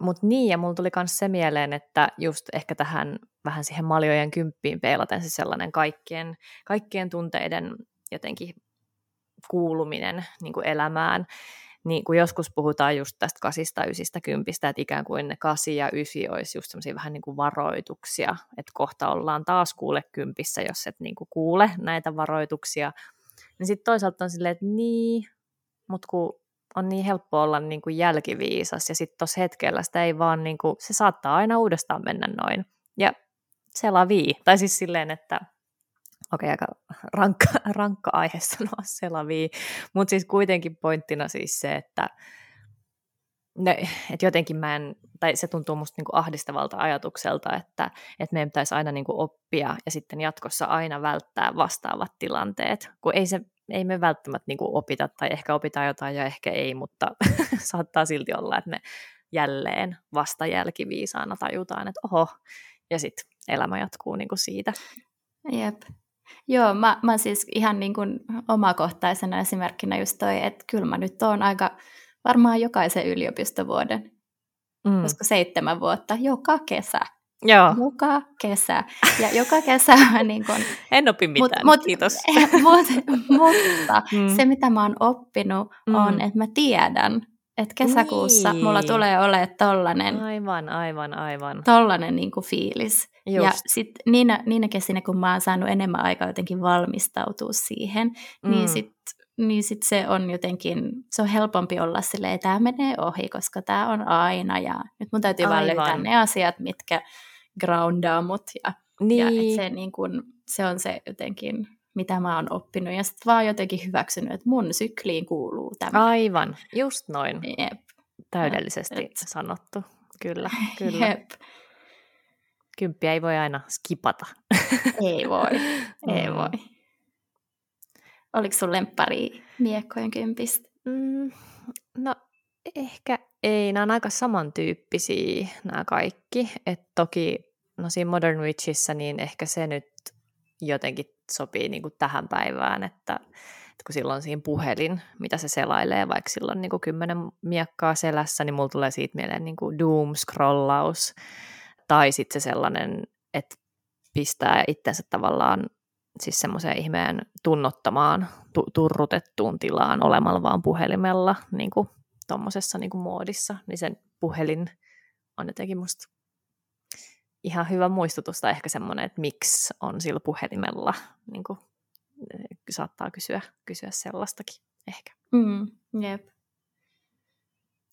Mutta niin, ja mulla tuli myös se mieleen, että just ehkä tähän vähän siihen maljojen kymppiin peilaten se sellainen kaikkien, kaikkien tunteiden jotenkin kuuluminen niin kuin elämään, niin kuin joskus puhutaan just tästä kasista, ysistä, kympistä, että ikään kuin ne kasi ja ysi olisi just semmoisia vähän niin kuin varoituksia, että kohta ollaan taas kuule kympissä, jos et niin kuin kuule näitä varoituksia. Niin sitten toisaalta on silleen, että niin, mutta kun on niin helppo olla niin kuin jälkiviisas ja sitten tuossa hetkellä sitä ei vaan, niin kuin, se saattaa aina uudestaan mennä noin. Ja se lavii, tai siis silleen, että okei, okay, aika [LAUGHS] rankka, rankka aihe [LAUGHS] sanoa se lavii, mutta siis kuitenkin pointtina siis se, että ne, et jotenkin mä en, tai se tuntuu musta niinku ahdistavalta ajatukselta, että et meidän pitäisi aina niinku oppia ja sitten jatkossa aina välttää vastaavat tilanteet, kun ei se ei me välttämättä niin kuin opita, tai ehkä opitaan jotain ja ehkä ei, mutta [LAUGHS] saattaa silti olla, että me jälleen vasta jälkiviisaana tajutaan, että oho, ja sitten elämä jatkuu niin kuin siitä. Jep. Joo, mä, mä siis ihan niin kuin omakohtaisena esimerkkinä just toi, että kyllä mä nyt oon aika varmaan jokaisen yliopistovuoden, mm. koska seitsemän vuotta joka kesä Joo. Joka kesä. Ja joka kesä [LAUGHS] niin kun, En opi mitään, mut, kiitos. [LAUGHS] Mut, mutta [LAUGHS] mm. se, mitä mä oon oppinut, mm. on, että mä tiedän, että kesäkuussa niin. mulla tulee olemaan tollanen, aivan, aivan, aivan. tollanen niin kuin fiilis. Just. Ja sitten niinä, niinä kesinä, kun mä oon saanut enemmän aikaa jotenkin valmistautua siihen, niin mm. niin sitten niin sit se on jotenkin, se on helpompi olla silleen, että tämä menee ohi, koska tämä on aina ja nyt mun täytyy Aivan. vaan löytää ne asiat, mitkä groundaa mut ja, niin. ja et se, niin kun, se on se jotenkin, mitä mä oon oppinut ja sitten vaan jotenkin hyväksynyt, että mun sykliin kuuluu tämä. Aivan, just noin. Jep. Täydellisesti et, sanottu, kyllä, [LAUGHS] kyllä. Jep. Kymppiä ei voi aina skipata. [LAUGHS] Ei voi, [LAUGHS] ei mm. voi. Oliko sun lemppari miekkojen kympistä? Mm, no ehkä ei, nämä on aika samantyyppisiä nämä kaikki. Et toki no siinä Modern Witchissä niin ehkä se nyt jotenkin sopii niin kuin tähän päivään, että, että kun silloin siinä puhelin, mitä se selailee, vaikka silloin niin kuin kymmenen miekkaa selässä, niin mulla tulee siitä mieleen niin kuin doom-scrollaus, tai sitten se sellainen, että pistää itsensä tavallaan siis semmoiseen ihmeen tunnottamaan, tu- turrutettuun tilaan olemalla vaan puhelimella niin kuin tuommoisessa niin muodissa, niin sen puhelin on jotenkin musta ihan hyvä muistutus tai ehkä semmoinen, että miksi on sillä puhelimella, niin kuin, eh, saattaa kysyä, kysyä sellaistakin ehkä. Mm, jep.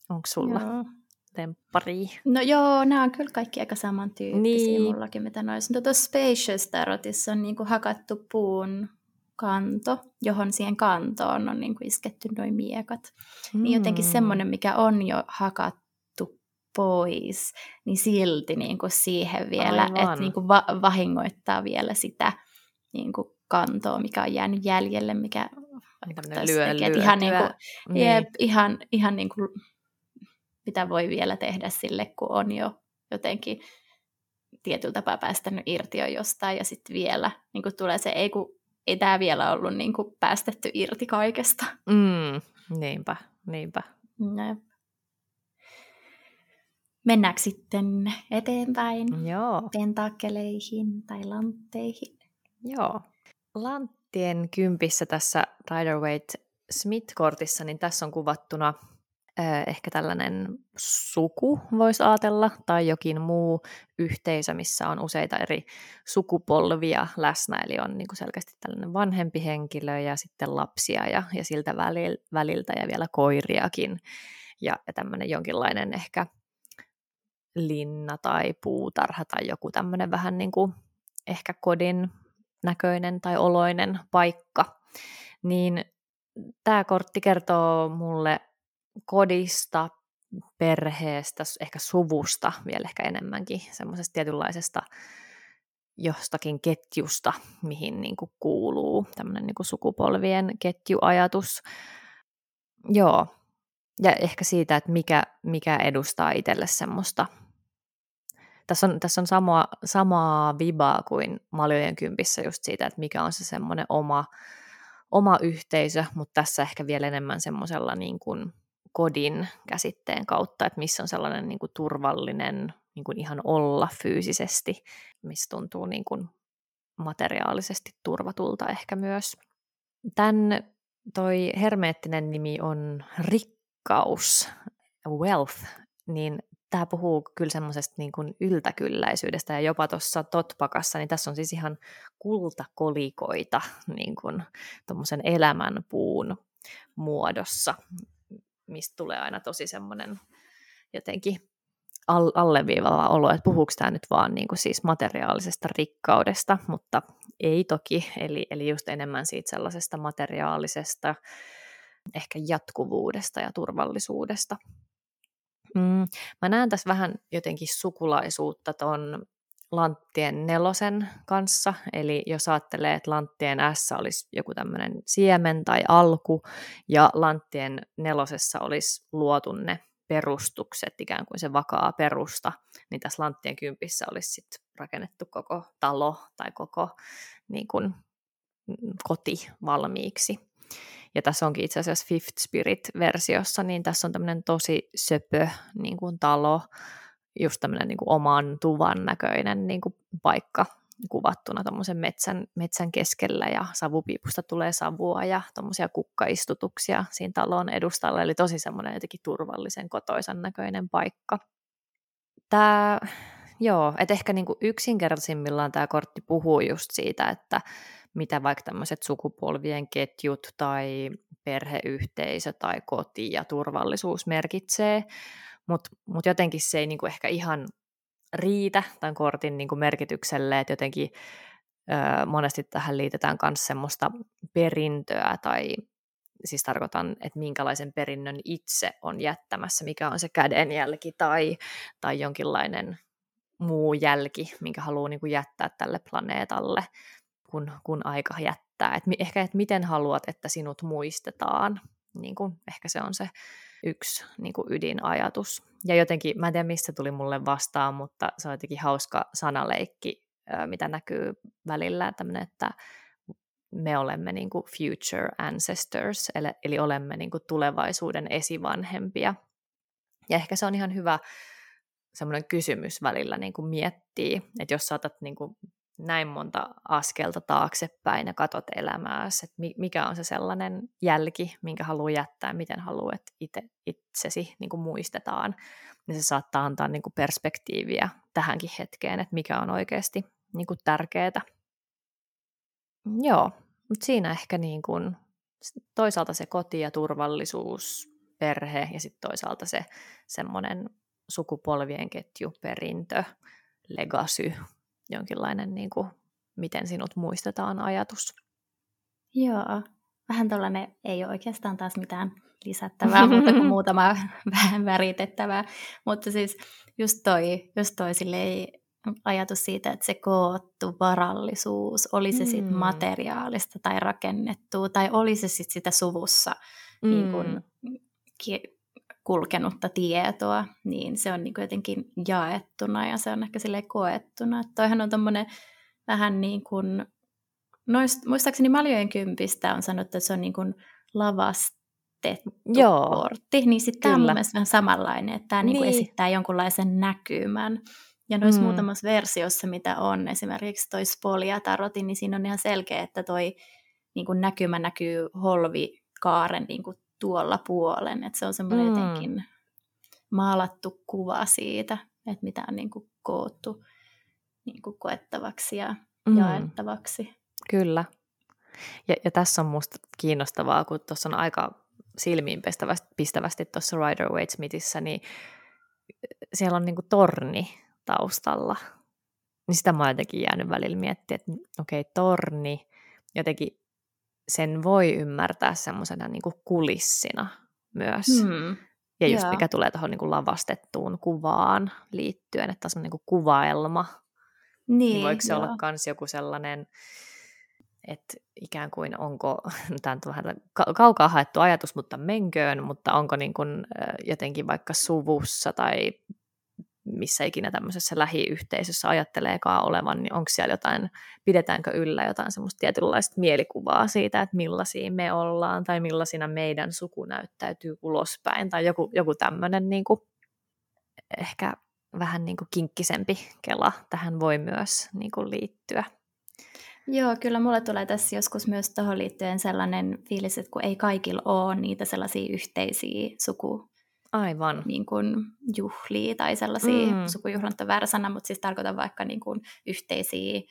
Onko sulla joo. temppari? No joo, nämä on kyllä kaikki aika samantyyppisiä niin. mullakin, mitä noissa. Tuota Spacious Tarotissa on niin kuin hakattu puun kanto, johon siihen kantoon on niin kuin isketty noin miekat. Mm. Niin jotenkin mm. semmoinen, mikä on jo hakattu pois, niin silti niin kuin siihen vielä, Aivan. että niin kuin va- vahingoittaa vielä sitä niin kuin kantoa, mikä on jäänyt jäljelle, mikä lyö, lyö, ihan, niin kuin, niin. Jep, ihan, ihan niin kuin, mitä voi vielä tehdä sille, kun on jo jotenkin tietyllä tapaa päästänyt irti jo jostain ja sitten vielä niin kuin tulee se, ei kun ei tämä vielä ollut niin kuin päästetty irti kaikesta. Mm, niinpä, niinpä. Näin. Mennäänkö sitten eteenpäin Joo. pentakkeleihin tai lantteihin? Joo. Lanttien kympissä tässä Rider Waite Smith-kortissa, niin tässä on kuvattuna ehkä tällainen suku, voisi ajatella, tai jokin muu yhteisö, missä on useita eri sukupolvia läsnä, eli on niin kuin selkeästi tällainen vanhempi henkilö ja sitten lapsia ja, ja siltä väliltä ja vielä koiriakin, ja, ja tämmöinen jonkinlainen ehkä linna tai puutarha tai joku tämmöinen vähän niin kuin ehkä kodin näköinen tai oloinen paikka, niin tämä kortti kertoo mulle kodista, perheestä, ehkä suvusta vielä ehkä enemmänkin, semmoisesta tietynlaisesta jostakin ketjusta, mihin niin kuin kuuluu tämmöinen niin kuin sukupolvien ketjuajatus. Joo, ja ehkä siitä, että mikä, mikä edustaa itselle semmoista. Tässä on, tässä on samaa, samaa vibaa kuin maljojen kympissä just siitä, että mikä on se semmoinen oma, oma yhteisö, mutta tässä ehkä vielä enemmän semmoisella niin kuin kodin käsitteen kautta, että missä on sellainen niin kuin turvallinen niin kuin ihan olla fyysisesti, missä tuntuu niin kuin materiaalisesti turvatulta ehkä myös. Tämän toi hermeettinen nimi on rikkaus, wealth, niin tämä puhuu kyllä semmoisesta niin kuin yltäkylläisyydestä ja jopa tuossa Totpakassa, niin tässä on siis ihan kultakolikoita niin kuin elämänpuun muodossa, mistä tulee aina tosi semmoinen jotenkin alleviivava olo, että puhuuko tämä nyt vaan niin kuin siis materiaalisesta rikkaudesta, mutta ei toki, eli, eli just enemmän siitä sellaisesta materiaalisesta ehkä jatkuvuudesta ja turvallisuudesta. Mm, mä näen tässä vähän jotenkin sukulaisuutta tuon Lanttien nelosen kanssa, eli jos ajattelee, että Lanttien S olisi joku tämmöinen siemen tai alku, ja Lanttien nelosessa olisi luotu ne perustukset, ikään kuin se vakaa perusta, niin tässä Lanttien kympissä olisi sitten rakennettu koko talo tai koko niin kuin, koti valmiiksi. Ja tässä onkin itse asiassa Fifth Spirit-versiossa, niin tässä on tämmöinen tosi söpö niin kuin talo, just tämmöinen niin oman tuvan näköinen niin kuin paikka kuvattuna tuommoisen metsän, metsän keskellä ja savupiipusta tulee savua ja tuommoisia kukkaistutuksia siinä talon edustalla, eli tosi semmoinen jotenkin turvallisen kotoisan näköinen paikka. Tämä, joo, että ehkä niin kuin yksinkertaisimmillaan tämä kortti puhuu just siitä, että mitä vaikka tämmöiset sukupolvien ketjut tai perheyhteisö tai koti ja turvallisuus merkitsee, mutta mut jotenkin se ei niinku ehkä ihan riitä tämän kortin niinku merkitykselle, että jotenkin ö, monesti tähän liitetään myös semmoista perintöä tai siis tarkoitan, että minkälaisen perinnön itse on jättämässä, mikä on se kädenjälki tai, tai jonkinlainen muu jälki, minkä haluaa niin kuin jättää tälle planeetalle, kun, kun aika jättää. Et ehkä, että miten haluat, että sinut muistetaan, niin ehkä se on se yksi niin kuin ydinajatus. Ja jotenkin, mä en tiedä mistä tuli mulle vastaan, mutta se on jotenkin hauska sanaleikki, mitä näkyy välillä, tämmöinen, että me olemme niin kuin future ancestors, eli, eli olemme niin kuin tulevaisuuden esivanhempia. Ja ehkä se on ihan hyvä semmoinen kysymys välillä niin kuin miettiä, että jos saatat niin kuin näin monta askelta taaksepäin ja katot elämääsi, että mikä on se sellainen jälki, minkä haluaa jättää, miten haluat, että itse, itsesi niin kuin muistetaan, niin se saattaa antaa niin kuin perspektiiviä tähänkin hetkeen, että mikä on oikeasti niin kuin tärkeää. Joo, mutta siinä ehkä niin kuin, toisaalta se koti ja turvallisuus, perhe ja sitten toisaalta se semmoinen sukupolvien ketju, perintö, legacy, jonkinlainen, niin kuin, miten sinut muistetaan ajatus. Joo, vähän tällainen ei ole oikeastaan taas mitään lisättävää muuta kuin [LAUGHS] muutama vähän väritettävää. Mutta siis just toi, just toi silleen, ajatus siitä, että se koottu varallisuus, oli se sitten mm. materiaalista tai rakennettua, tai oli se sitten sitä suvussa mm. niin kun, ki- kulkenutta tietoa, niin se on niin jotenkin jaettuna ja se on ehkä sille koettuna. Että toihan on tommonen vähän niin kuin, noist, muistaakseni Maljojen kympistä on sanottu, että se on niin kuin lavastettu Joo, kortti, niin sitten tämä on mun vähän samanlainen, että tämä niin. niin esittää jonkunlaisen näkymän. Ja noissa mm. muutamassa versiossa, mitä on, esimerkiksi toi Spolia Tarotin, niin siinä on ihan selkeä, että toi niin kuin näkymä näkyy holvikaaren niin kuin tuolla puolen. Että se on semmoinen mm. jotenkin maalattu kuva siitä, että mitä on niin kuin koottu niin kuin koettavaksi ja mm. jaettavaksi. Kyllä. Ja, ja tässä on minusta kiinnostavaa, kun tuossa on aika silmiin pistävästi tuossa Rider Waite Smithissä, niin siellä on niinku torni taustalla. Niin sitä mä oon jotenkin jäänyt välillä miettiä, että okei, okay, torni, jotenkin sen voi ymmärtää semmoisena niinku kulissina myös. Hmm. Ja just yeah. mikä tulee tuohon niinku lavastettuun kuvaan liittyen, että tässä on niinku kuvaelma. Niin, niin voiko se joo. olla myös joku sellainen, että ikään kuin onko, [LAUGHS] tämä on vähän kaukaa haettu ajatus, mutta menköön, mutta onko niin kuin jotenkin vaikka suvussa tai missä ikinä tämmöisessä lähiyhteisössä ajatteleekaan olevan, niin onko siellä jotain, pidetäänkö yllä jotain semmoista tietynlaista mielikuvaa siitä, että millaisia me ollaan tai millaisina meidän suku näyttäytyy ulospäin tai joku, joku tämmöinen niin kuin, ehkä vähän niin kuin kinkkisempi kela tähän voi myös niin kuin liittyä. Joo, kyllä mulle tulee tässä joskus myös tuohon liittyen sellainen fiilis, että kun ei kaikilla ole niitä sellaisia yhteisiä suku Aivan. Niin kuin juhlia tai sellaisia, mm. sukujuhlat on väärä sana, mutta siis tarkoitan vaikka niin kuin yhteisiä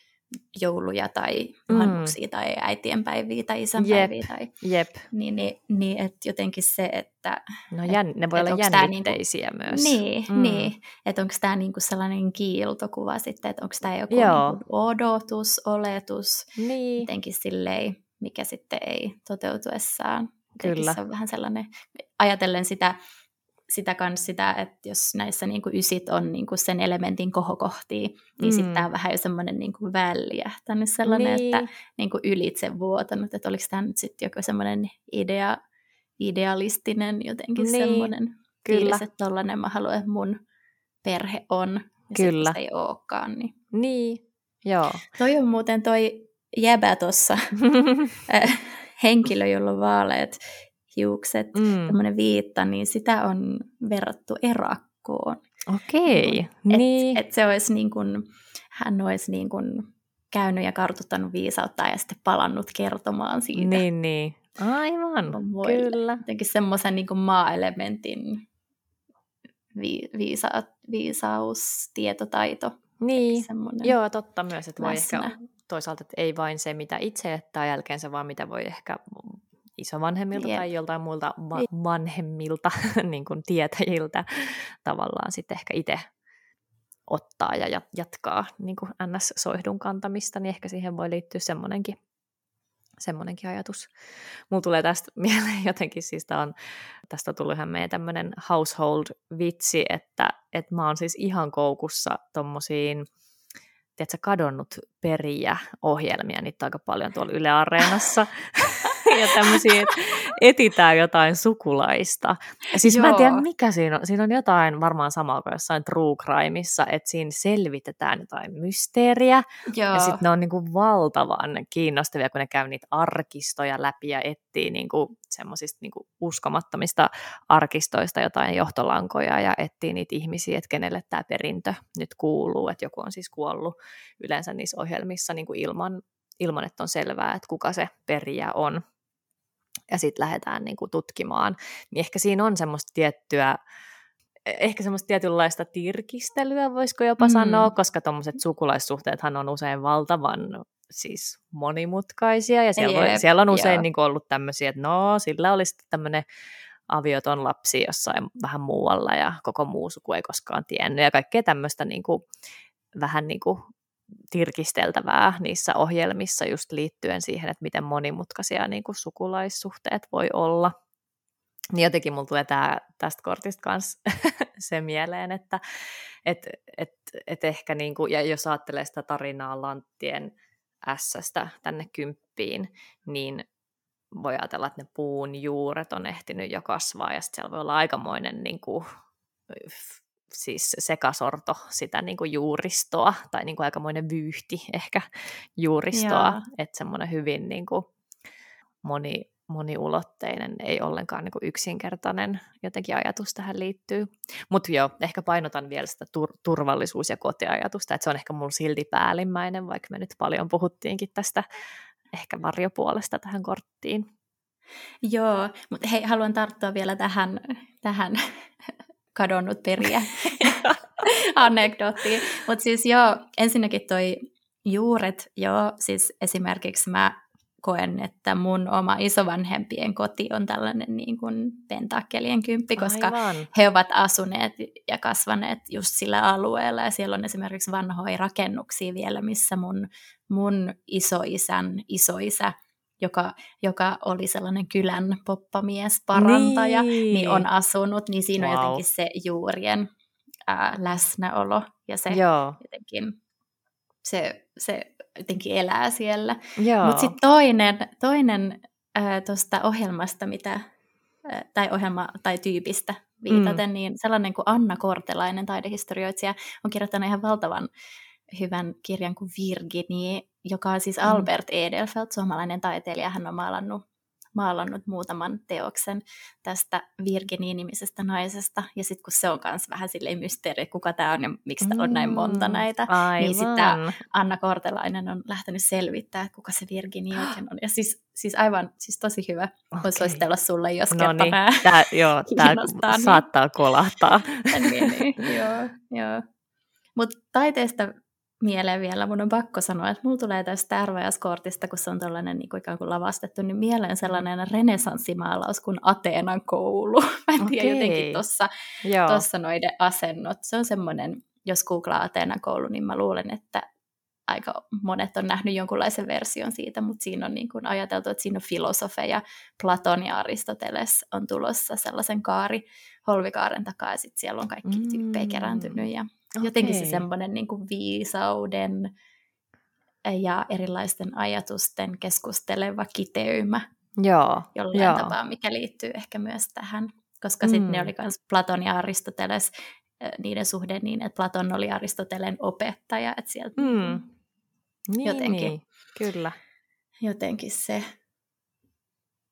jouluja tai juhannuksia mm. tai äitienpäiviä tai isänpäiviä. Jep. Tai, Jep. Niin, niin, niin että jotenkin se, että... No jän, ne voi olla jännitteisiä niinku, myös. Niin, mm. niin että onko tämä niinku sellainen kiiltokuva sitten, että onko tämä joku niinku odotus, oletus, niin. jotenkin silleen, mikä sitten ei toteutuessaan. Kyllä. Se on vähän sellainen, ajatellen sitä sitä kans sitä, että jos näissä niin kuin ysit on niin kuin sen elementin kohokohtia, niin mm. sitten tämä on vähän jo semmoinen niin kuin väljähtänyt sellainen, niin. että niin kuin ylitse vuotanut, että oliko tämä nyt sitten joku semmoinen idea, idealistinen jotenkin niin. semmoinen Kyllä. fiilis, että tollainen mä haluan, että mun perhe on, ja Kyllä. ei olekaan. Niin. niin, joo. Toi on muuten toi jäbä tuossa, [LAUGHS] henkilö, jolla on vaaleat hiukset, mm. tämmöinen viitta, niin sitä on verrattu erakkoon. Okei, okay. niin. Et, et se olisi niin kuin, hän olisi niin kuin käynyt ja kartuttanut viisautta ja sitten palannut kertomaan siitä. Niin, niin. Aivan, kyllä. Jotenkin semmoisen niin maa-elementin vi, viisa, viisaus, tietotaito. Niin, joo, totta myös, että voi ehkä toisaalta, että ei vain se, mitä itse jättää jälkeensä, vaan mitä voi ehkä isovanhemmilta yep. tai joltain muilta va- vanhemmilta [LAUGHS] niin kuin tietäjiltä tavallaan sitten ehkä itse ottaa ja jatkaa niin kuin NS-soihdun kantamista, niin ehkä siihen voi liittyä semmoinenkin, semmoinenkin ajatus. Mulla tulee tästä [LAUGHS] mieleen jotenkin, siis on, tästä on tullut ihan meidän tämmöinen household-vitsi, että, että mä oon siis ihan koukussa tommosiin tiedätkö, kadonnut periä ohjelmia, niitä on aika paljon tuolla Yle Areenassa. [LAUGHS] ja tämmöisiä, että etitään jotain sukulaista. Siis Joo. mä en tiedä, mikä siinä on. Siinä on jotain varmaan samaa kuin jossain true crimeissa, että siinä selvitetään jotain mysteeriä. Joo. Ja sitten ne on niinku valtavan kiinnostavia, kun ne käy niitä arkistoja läpi ja etsii niinku semmoisista niinku uskomattomista arkistoista jotain johtolankoja ja etsii niitä ihmisiä, että kenelle tämä perintö nyt kuuluu, että joku on siis kuollut yleensä niissä ohjelmissa niinku ilman, ilman, että on selvää, että kuka se perijä on ja sitten lähdetään niin kuin tutkimaan, niin ehkä siinä on semmoista tiettyä, ehkä semmoista tietynlaista tirkistelyä, voisiko jopa mm. sanoa, koska tuommoiset sukulaissuhteethan on usein valtavan siis monimutkaisia, ja siellä, Jeep, siellä on usein niin kuin ollut tämmöisiä, että no, sillä olisi tämmöinen avioton lapsi jossain vähän muualla, ja koko muu suku ei koskaan tiennyt, ja kaikkea tämmöistä niin kuin, vähän niin kuin tirkisteltävää niissä ohjelmissa just liittyen siihen, että miten monimutkaisia niin kuin sukulaissuhteet voi olla. Niin jotenkin mulla tulee tää, tästä kortista kanssa [LAUGHS] se mieleen, että et, et, et ehkä niinku, ja jos ajattelee sitä tarinaa Lanttien S-stä tänne kymppiin, niin voi ajatella, että ne puun juuret on ehtinyt jo kasvaa ja sitten siellä voi olla aikamoinen niin kuin, siis sekasorto sitä niin kuin juuristoa tai niin kuin aikamoinen vyyhti [LAUGHS] ehkä juuristoa, että semmoinen hyvin niin kuin moni, moniulotteinen, ei ollenkaan niin kuin yksinkertainen jotenkin ajatus tähän liittyy. Mutta joo, ehkä painotan vielä sitä tur- turvallisuus- ja kotiajatusta, että se on ehkä mulla silti päällimmäinen, vaikka me nyt paljon puhuttiinkin tästä ehkä varjopuolesta tähän korttiin. Joo, mutta hei, haluan tarttua vielä tähän, tähän [LAUGHS] kadonnut periä [LAUGHS] anekdoottiin. Mutta siis joo, ensinnäkin toi juuret, joo, siis esimerkiksi mä koen, että mun oma isovanhempien koti on tällainen niin kuin pentakkelien kymppi, koska Aivan. he ovat asuneet ja kasvaneet just sillä alueella, ja siellä on esimerkiksi vanhoja rakennuksia vielä, missä mun, mun isoisän isoisä joka, joka oli sellainen kylän poppamies, parantaja, niin, niin on asunut, niin siinä wow. on jotenkin se juurien ää, läsnäolo ja se Joo. jotenkin se, se jotenkin elää siellä. Mutta sitten toinen, toinen tuosta ohjelmasta, mitä, ää, tai ohjelma tai tyypistä viitaten, mm. niin sellainen kuin Anna Kortelainen, taidehistorioitsija, on kirjoittanut ihan valtavan hyvän kirjan kuin Virginie, joka on siis mm. Albert Edelfelt, suomalainen taiteilija. Hän on maalannut, maalannut muutaman teoksen tästä Virginie-nimisestä naisesta. Ja sitten kun se on myös vähän silleen mysteeri, kuka tämä on ja miksi mm. on näin monta mm, näitä, Aivan. niin sitten Anna Kortelainen on lähtenyt selvittämään, että kuka se Virginie [GASPS] oikein on. Ja siis, siis aivan, siis tosi hyvä. Okay. Voisi suositella sulle, jos no kerta niin. Tää, joo, tämä niin. saattaa kolahtaa. [LAUGHS] niin, niin, joo, joo. Mutta taiteesta mieleen vielä, mun on pakko sanoa, että mulla tulee tästä RVS-kortista, kun se on tällainen niin kuin ikään kuin lavastettu, niin mieleen sellainen renesanssimaalaus kuin Ateenan koulu. [LAUGHS] Mä en tiedä jotenkin tuossa noiden asennot. Se on semmoinen, jos googlaa Ateenan koulu, niin mä luulen, että aika monet on nähnyt jonkunlaisen version siitä, mutta siinä on niin kuin ajateltu, että siinä on filosofeja, Platon ja Aristoteles on tulossa sellaisen kaari, holvikaaren takaa, ja sitten siellä on kaikki mm. tyyppejä kerääntynyt, ja Okay. Jotenkin se semmoinen niin kuin viisauden ja erilaisten ajatusten keskusteleva kiteymä Joo, jollain joo. tapaa, mikä liittyy ehkä myös tähän. Koska mm. sitten ne oli myös Platon ja Aristoteles, niiden suhde niin, että Platon oli Aristotelen opettaja, että sieltä mm. niin, jotenkin, niin, kyllä. jotenkin se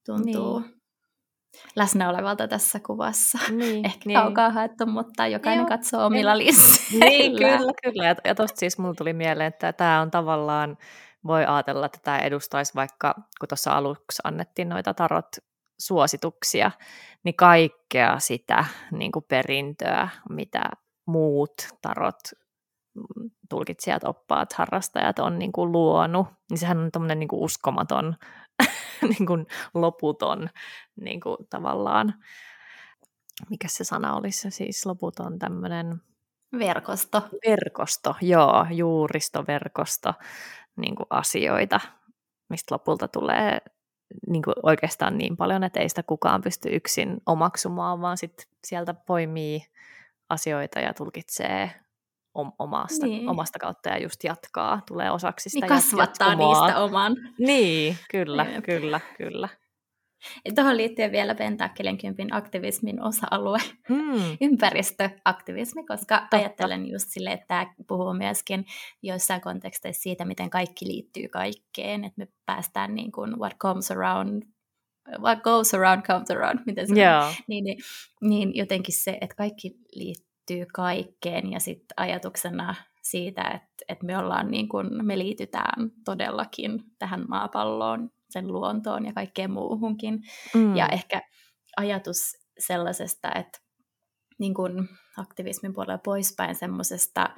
tuntuu niin läsnä olevalta tässä kuvassa. Niin, [LAUGHS] Ehkä niin. kaukaa haettu, mutta jokainen Joo, katsoo omilla lisseillä. Niin, kyllä, kyllä. Ja, ja tuosta siis mulla tuli mieleen, että tämä on tavallaan, voi ajatella, että tämä edustaisi vaikka, kun tuossa aluksi annettiin noita tarot suosituksia, niin kaikkea sitä niin kuin perintöä, mitä muut tarot mm, tulkitsijat, oppaat, harrastajat on niin kuin luonut, niin sehän on tämmöinen niin uskomaton [LAUGHS] niin kuin loputon niin kuin tavallaan, mikä se sana olisi, siis loputon tämmöinen... Verkosto. Verkosto, joo, juuristoverkosto niin kuin asioita, mistä lopulta tulee niin kuin oikeastaan niin paljon, että ei sitä kukaan pysty yksin omaksumaan, vaan sit sieltä poimii asioita ja tulkitsee omasta, niin. omasta kautta ja just jatkaa, tulee osaksi sitä niin kasvattaa jatkumoa. niistä oman. Niin, kyllä, Jep. kyllä, kyllä. Tuohon liittyen vielä Pentakkelin kympin aktivismin osa-alue, mm. ympäristöaktivismi, koska Totta. ajattelen just sille, että tämä puhuu myöskin joissain konteksteissa siitä, miten kaikki liittyy kaikkeen, että me päästään niin kuin what comes around what goes around comes around, miten se yeah. niin, niin, niin jotenkin se, että kaikki liittyy liittyy kaikkeen ja sitten ajatuksena siitä, että, että me ollaan niin kuin, me liitytään todellakin tähän maapalloon, sen luontoon ja kaikkeen muuhunkin. Mm. Ja ehkä ajatus sellaisesta, että niin kuin aktivismin puolella poispäin semmoisesta,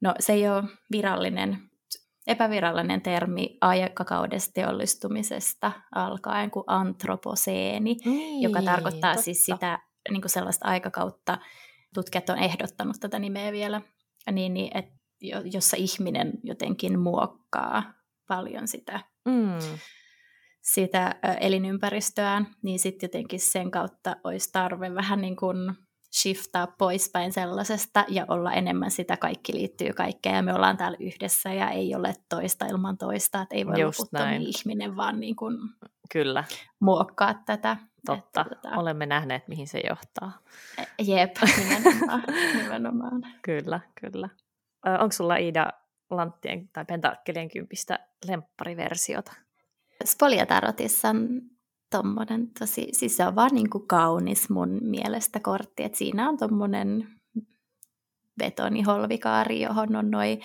no se ei ole virallinen, epävirallinen termi aikakaudesta teollistumisesta alkaen kuin antroposeeni, niin, joka tarkoittaa totta. siis sitä niin kuin sellaista aikakautta, tutkijat on ehdottanut tätä nimeä vielä, niin, niin et, jossa ihminen jotenkin muokkaa paljon sitä, mm. sitä elinympäristöään, niin sitten jotenkin sen kautta olisi tarve vähän niin kuin shiftaa poispäin sellaisesta ja olla enemmän sitä kaikki liittyy kaikkeen ja me ollaan täällä yhdessä ja ei ole toista ilman toista, että ei voi Just loputtomiin ihminen vaan niin kuin Kyllä. muokkaa tätä. Totta, että, tota... olemme nähneet mihin se johtaa. E, jep, nimenomaan. [LAUGHS] nimenomaan. kyllä, kyllä. Onko sulla Iida Lanttien tai Pentakkelien kympistä lemppariversiota? Spoliatarotissa on tommonen tosi, siis se on vaan niin kuin kaunis mun mielestä kortti, että siinä on tommonen betoniholvikaari, johon on noin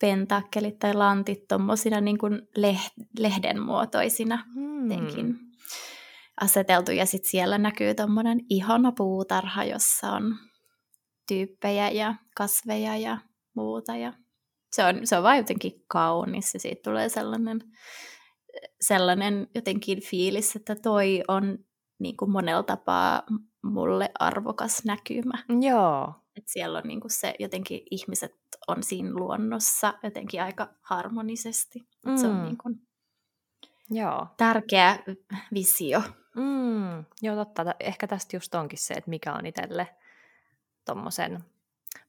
pentakkelit tai lantit tommosina niin kuin leh- lehden muotoisina hmm. aseteltu. Ja sitten siellä näkyy tommonen ihana puutarha, jossa on tyyppejä ja kasveja ja muuta. Ja se on, se on vaan jotenkin kaunis ja siitä tulee sellainen sellainen jotenkin fiilis, että toi on niin kuin monella tapaa mulle arvokas näkymä. Joo. Et siellä on niin kuin se, jotenkin ihmiset on siinä luonnossa jotenkin aika harmonisesti. Mm. Se on mm. niin kuin Joo. tärkeä visio. Mm. Joo, totta. Ehkä tästä just onkin se, että mikä on itselle tuommoisen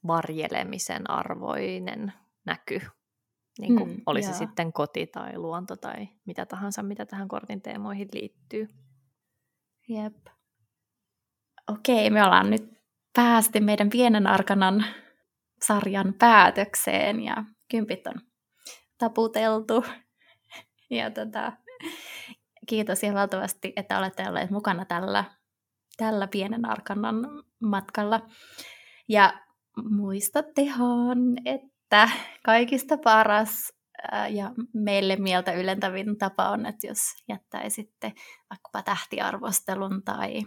varjelemisen arvoinen näky niin kuin mm, oli joo. se sitten koti tai luonto tai mitä tahansa, mitä tähän kortin teemoihin liittyy. Jep. Okei, me ollaan nyt päästy meidän pienen arkanan sarjan päätökseen ja kympit on taputeltu. [LAUGHS] Ja tota, kiitos ihan valtavasti, että olette olleet mukana tällä, tällä pienen arkanan matkalla. Ja muistattehan, että että kaikista paras ja meille mieltä ylentävin tapa on, että jos jättäisitte vaikkapa tähtiarvostelun tai,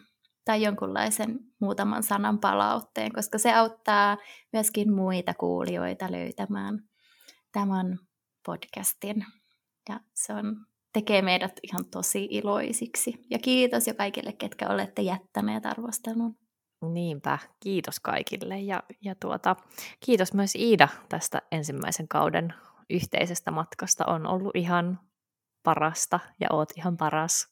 tai jonkunlaisen muutaman sanan palautteen, koska se auttaa myöskin muita kuulijoita löytämään tämän podcastin. Ja se on, tekee meidät ihan tosi iloisiksi. Ja kiitos jo kaikille, ketkä olette jättäneet arvostelun. Niinpä, kiitos kaikille ja, ja tuota, kiitos myös Iida tästä ensimmäisen kauden yhteisestä matkasta. On ollut ihan parasta ja oot ihan paras.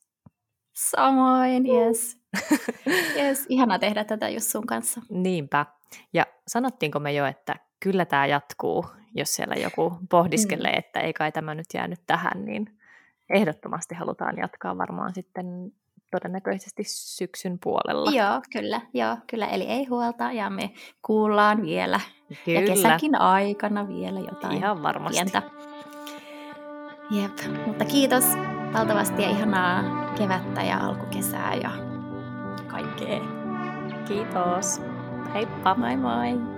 Samoin, yes. [LAUGHS] yes. Ihana tehdä tätä just sun kanssa. Niinpä. Ja sanottiinko me jo, että kyllä tämä jatkuu, jos siellä joku pohdiskelee, mm. että ei kai tämä nyt jäänyt tähän, niin ehdottomasti halutaan jatkaa varmaan sitten todennäköisesti syksyn puolella. Joo, kyllä, joo, kyllä. Eli ei huolta ja me kuullaan vielä. Kyllä. Ja kesäkin aikana vielä jotain Ihan varmasti. pientä. Jep, mutta kiitos valtavasti ja ihanaa kevättä ja alkukesää ja kaikkea. Kiitos. Heippa. Moi moi.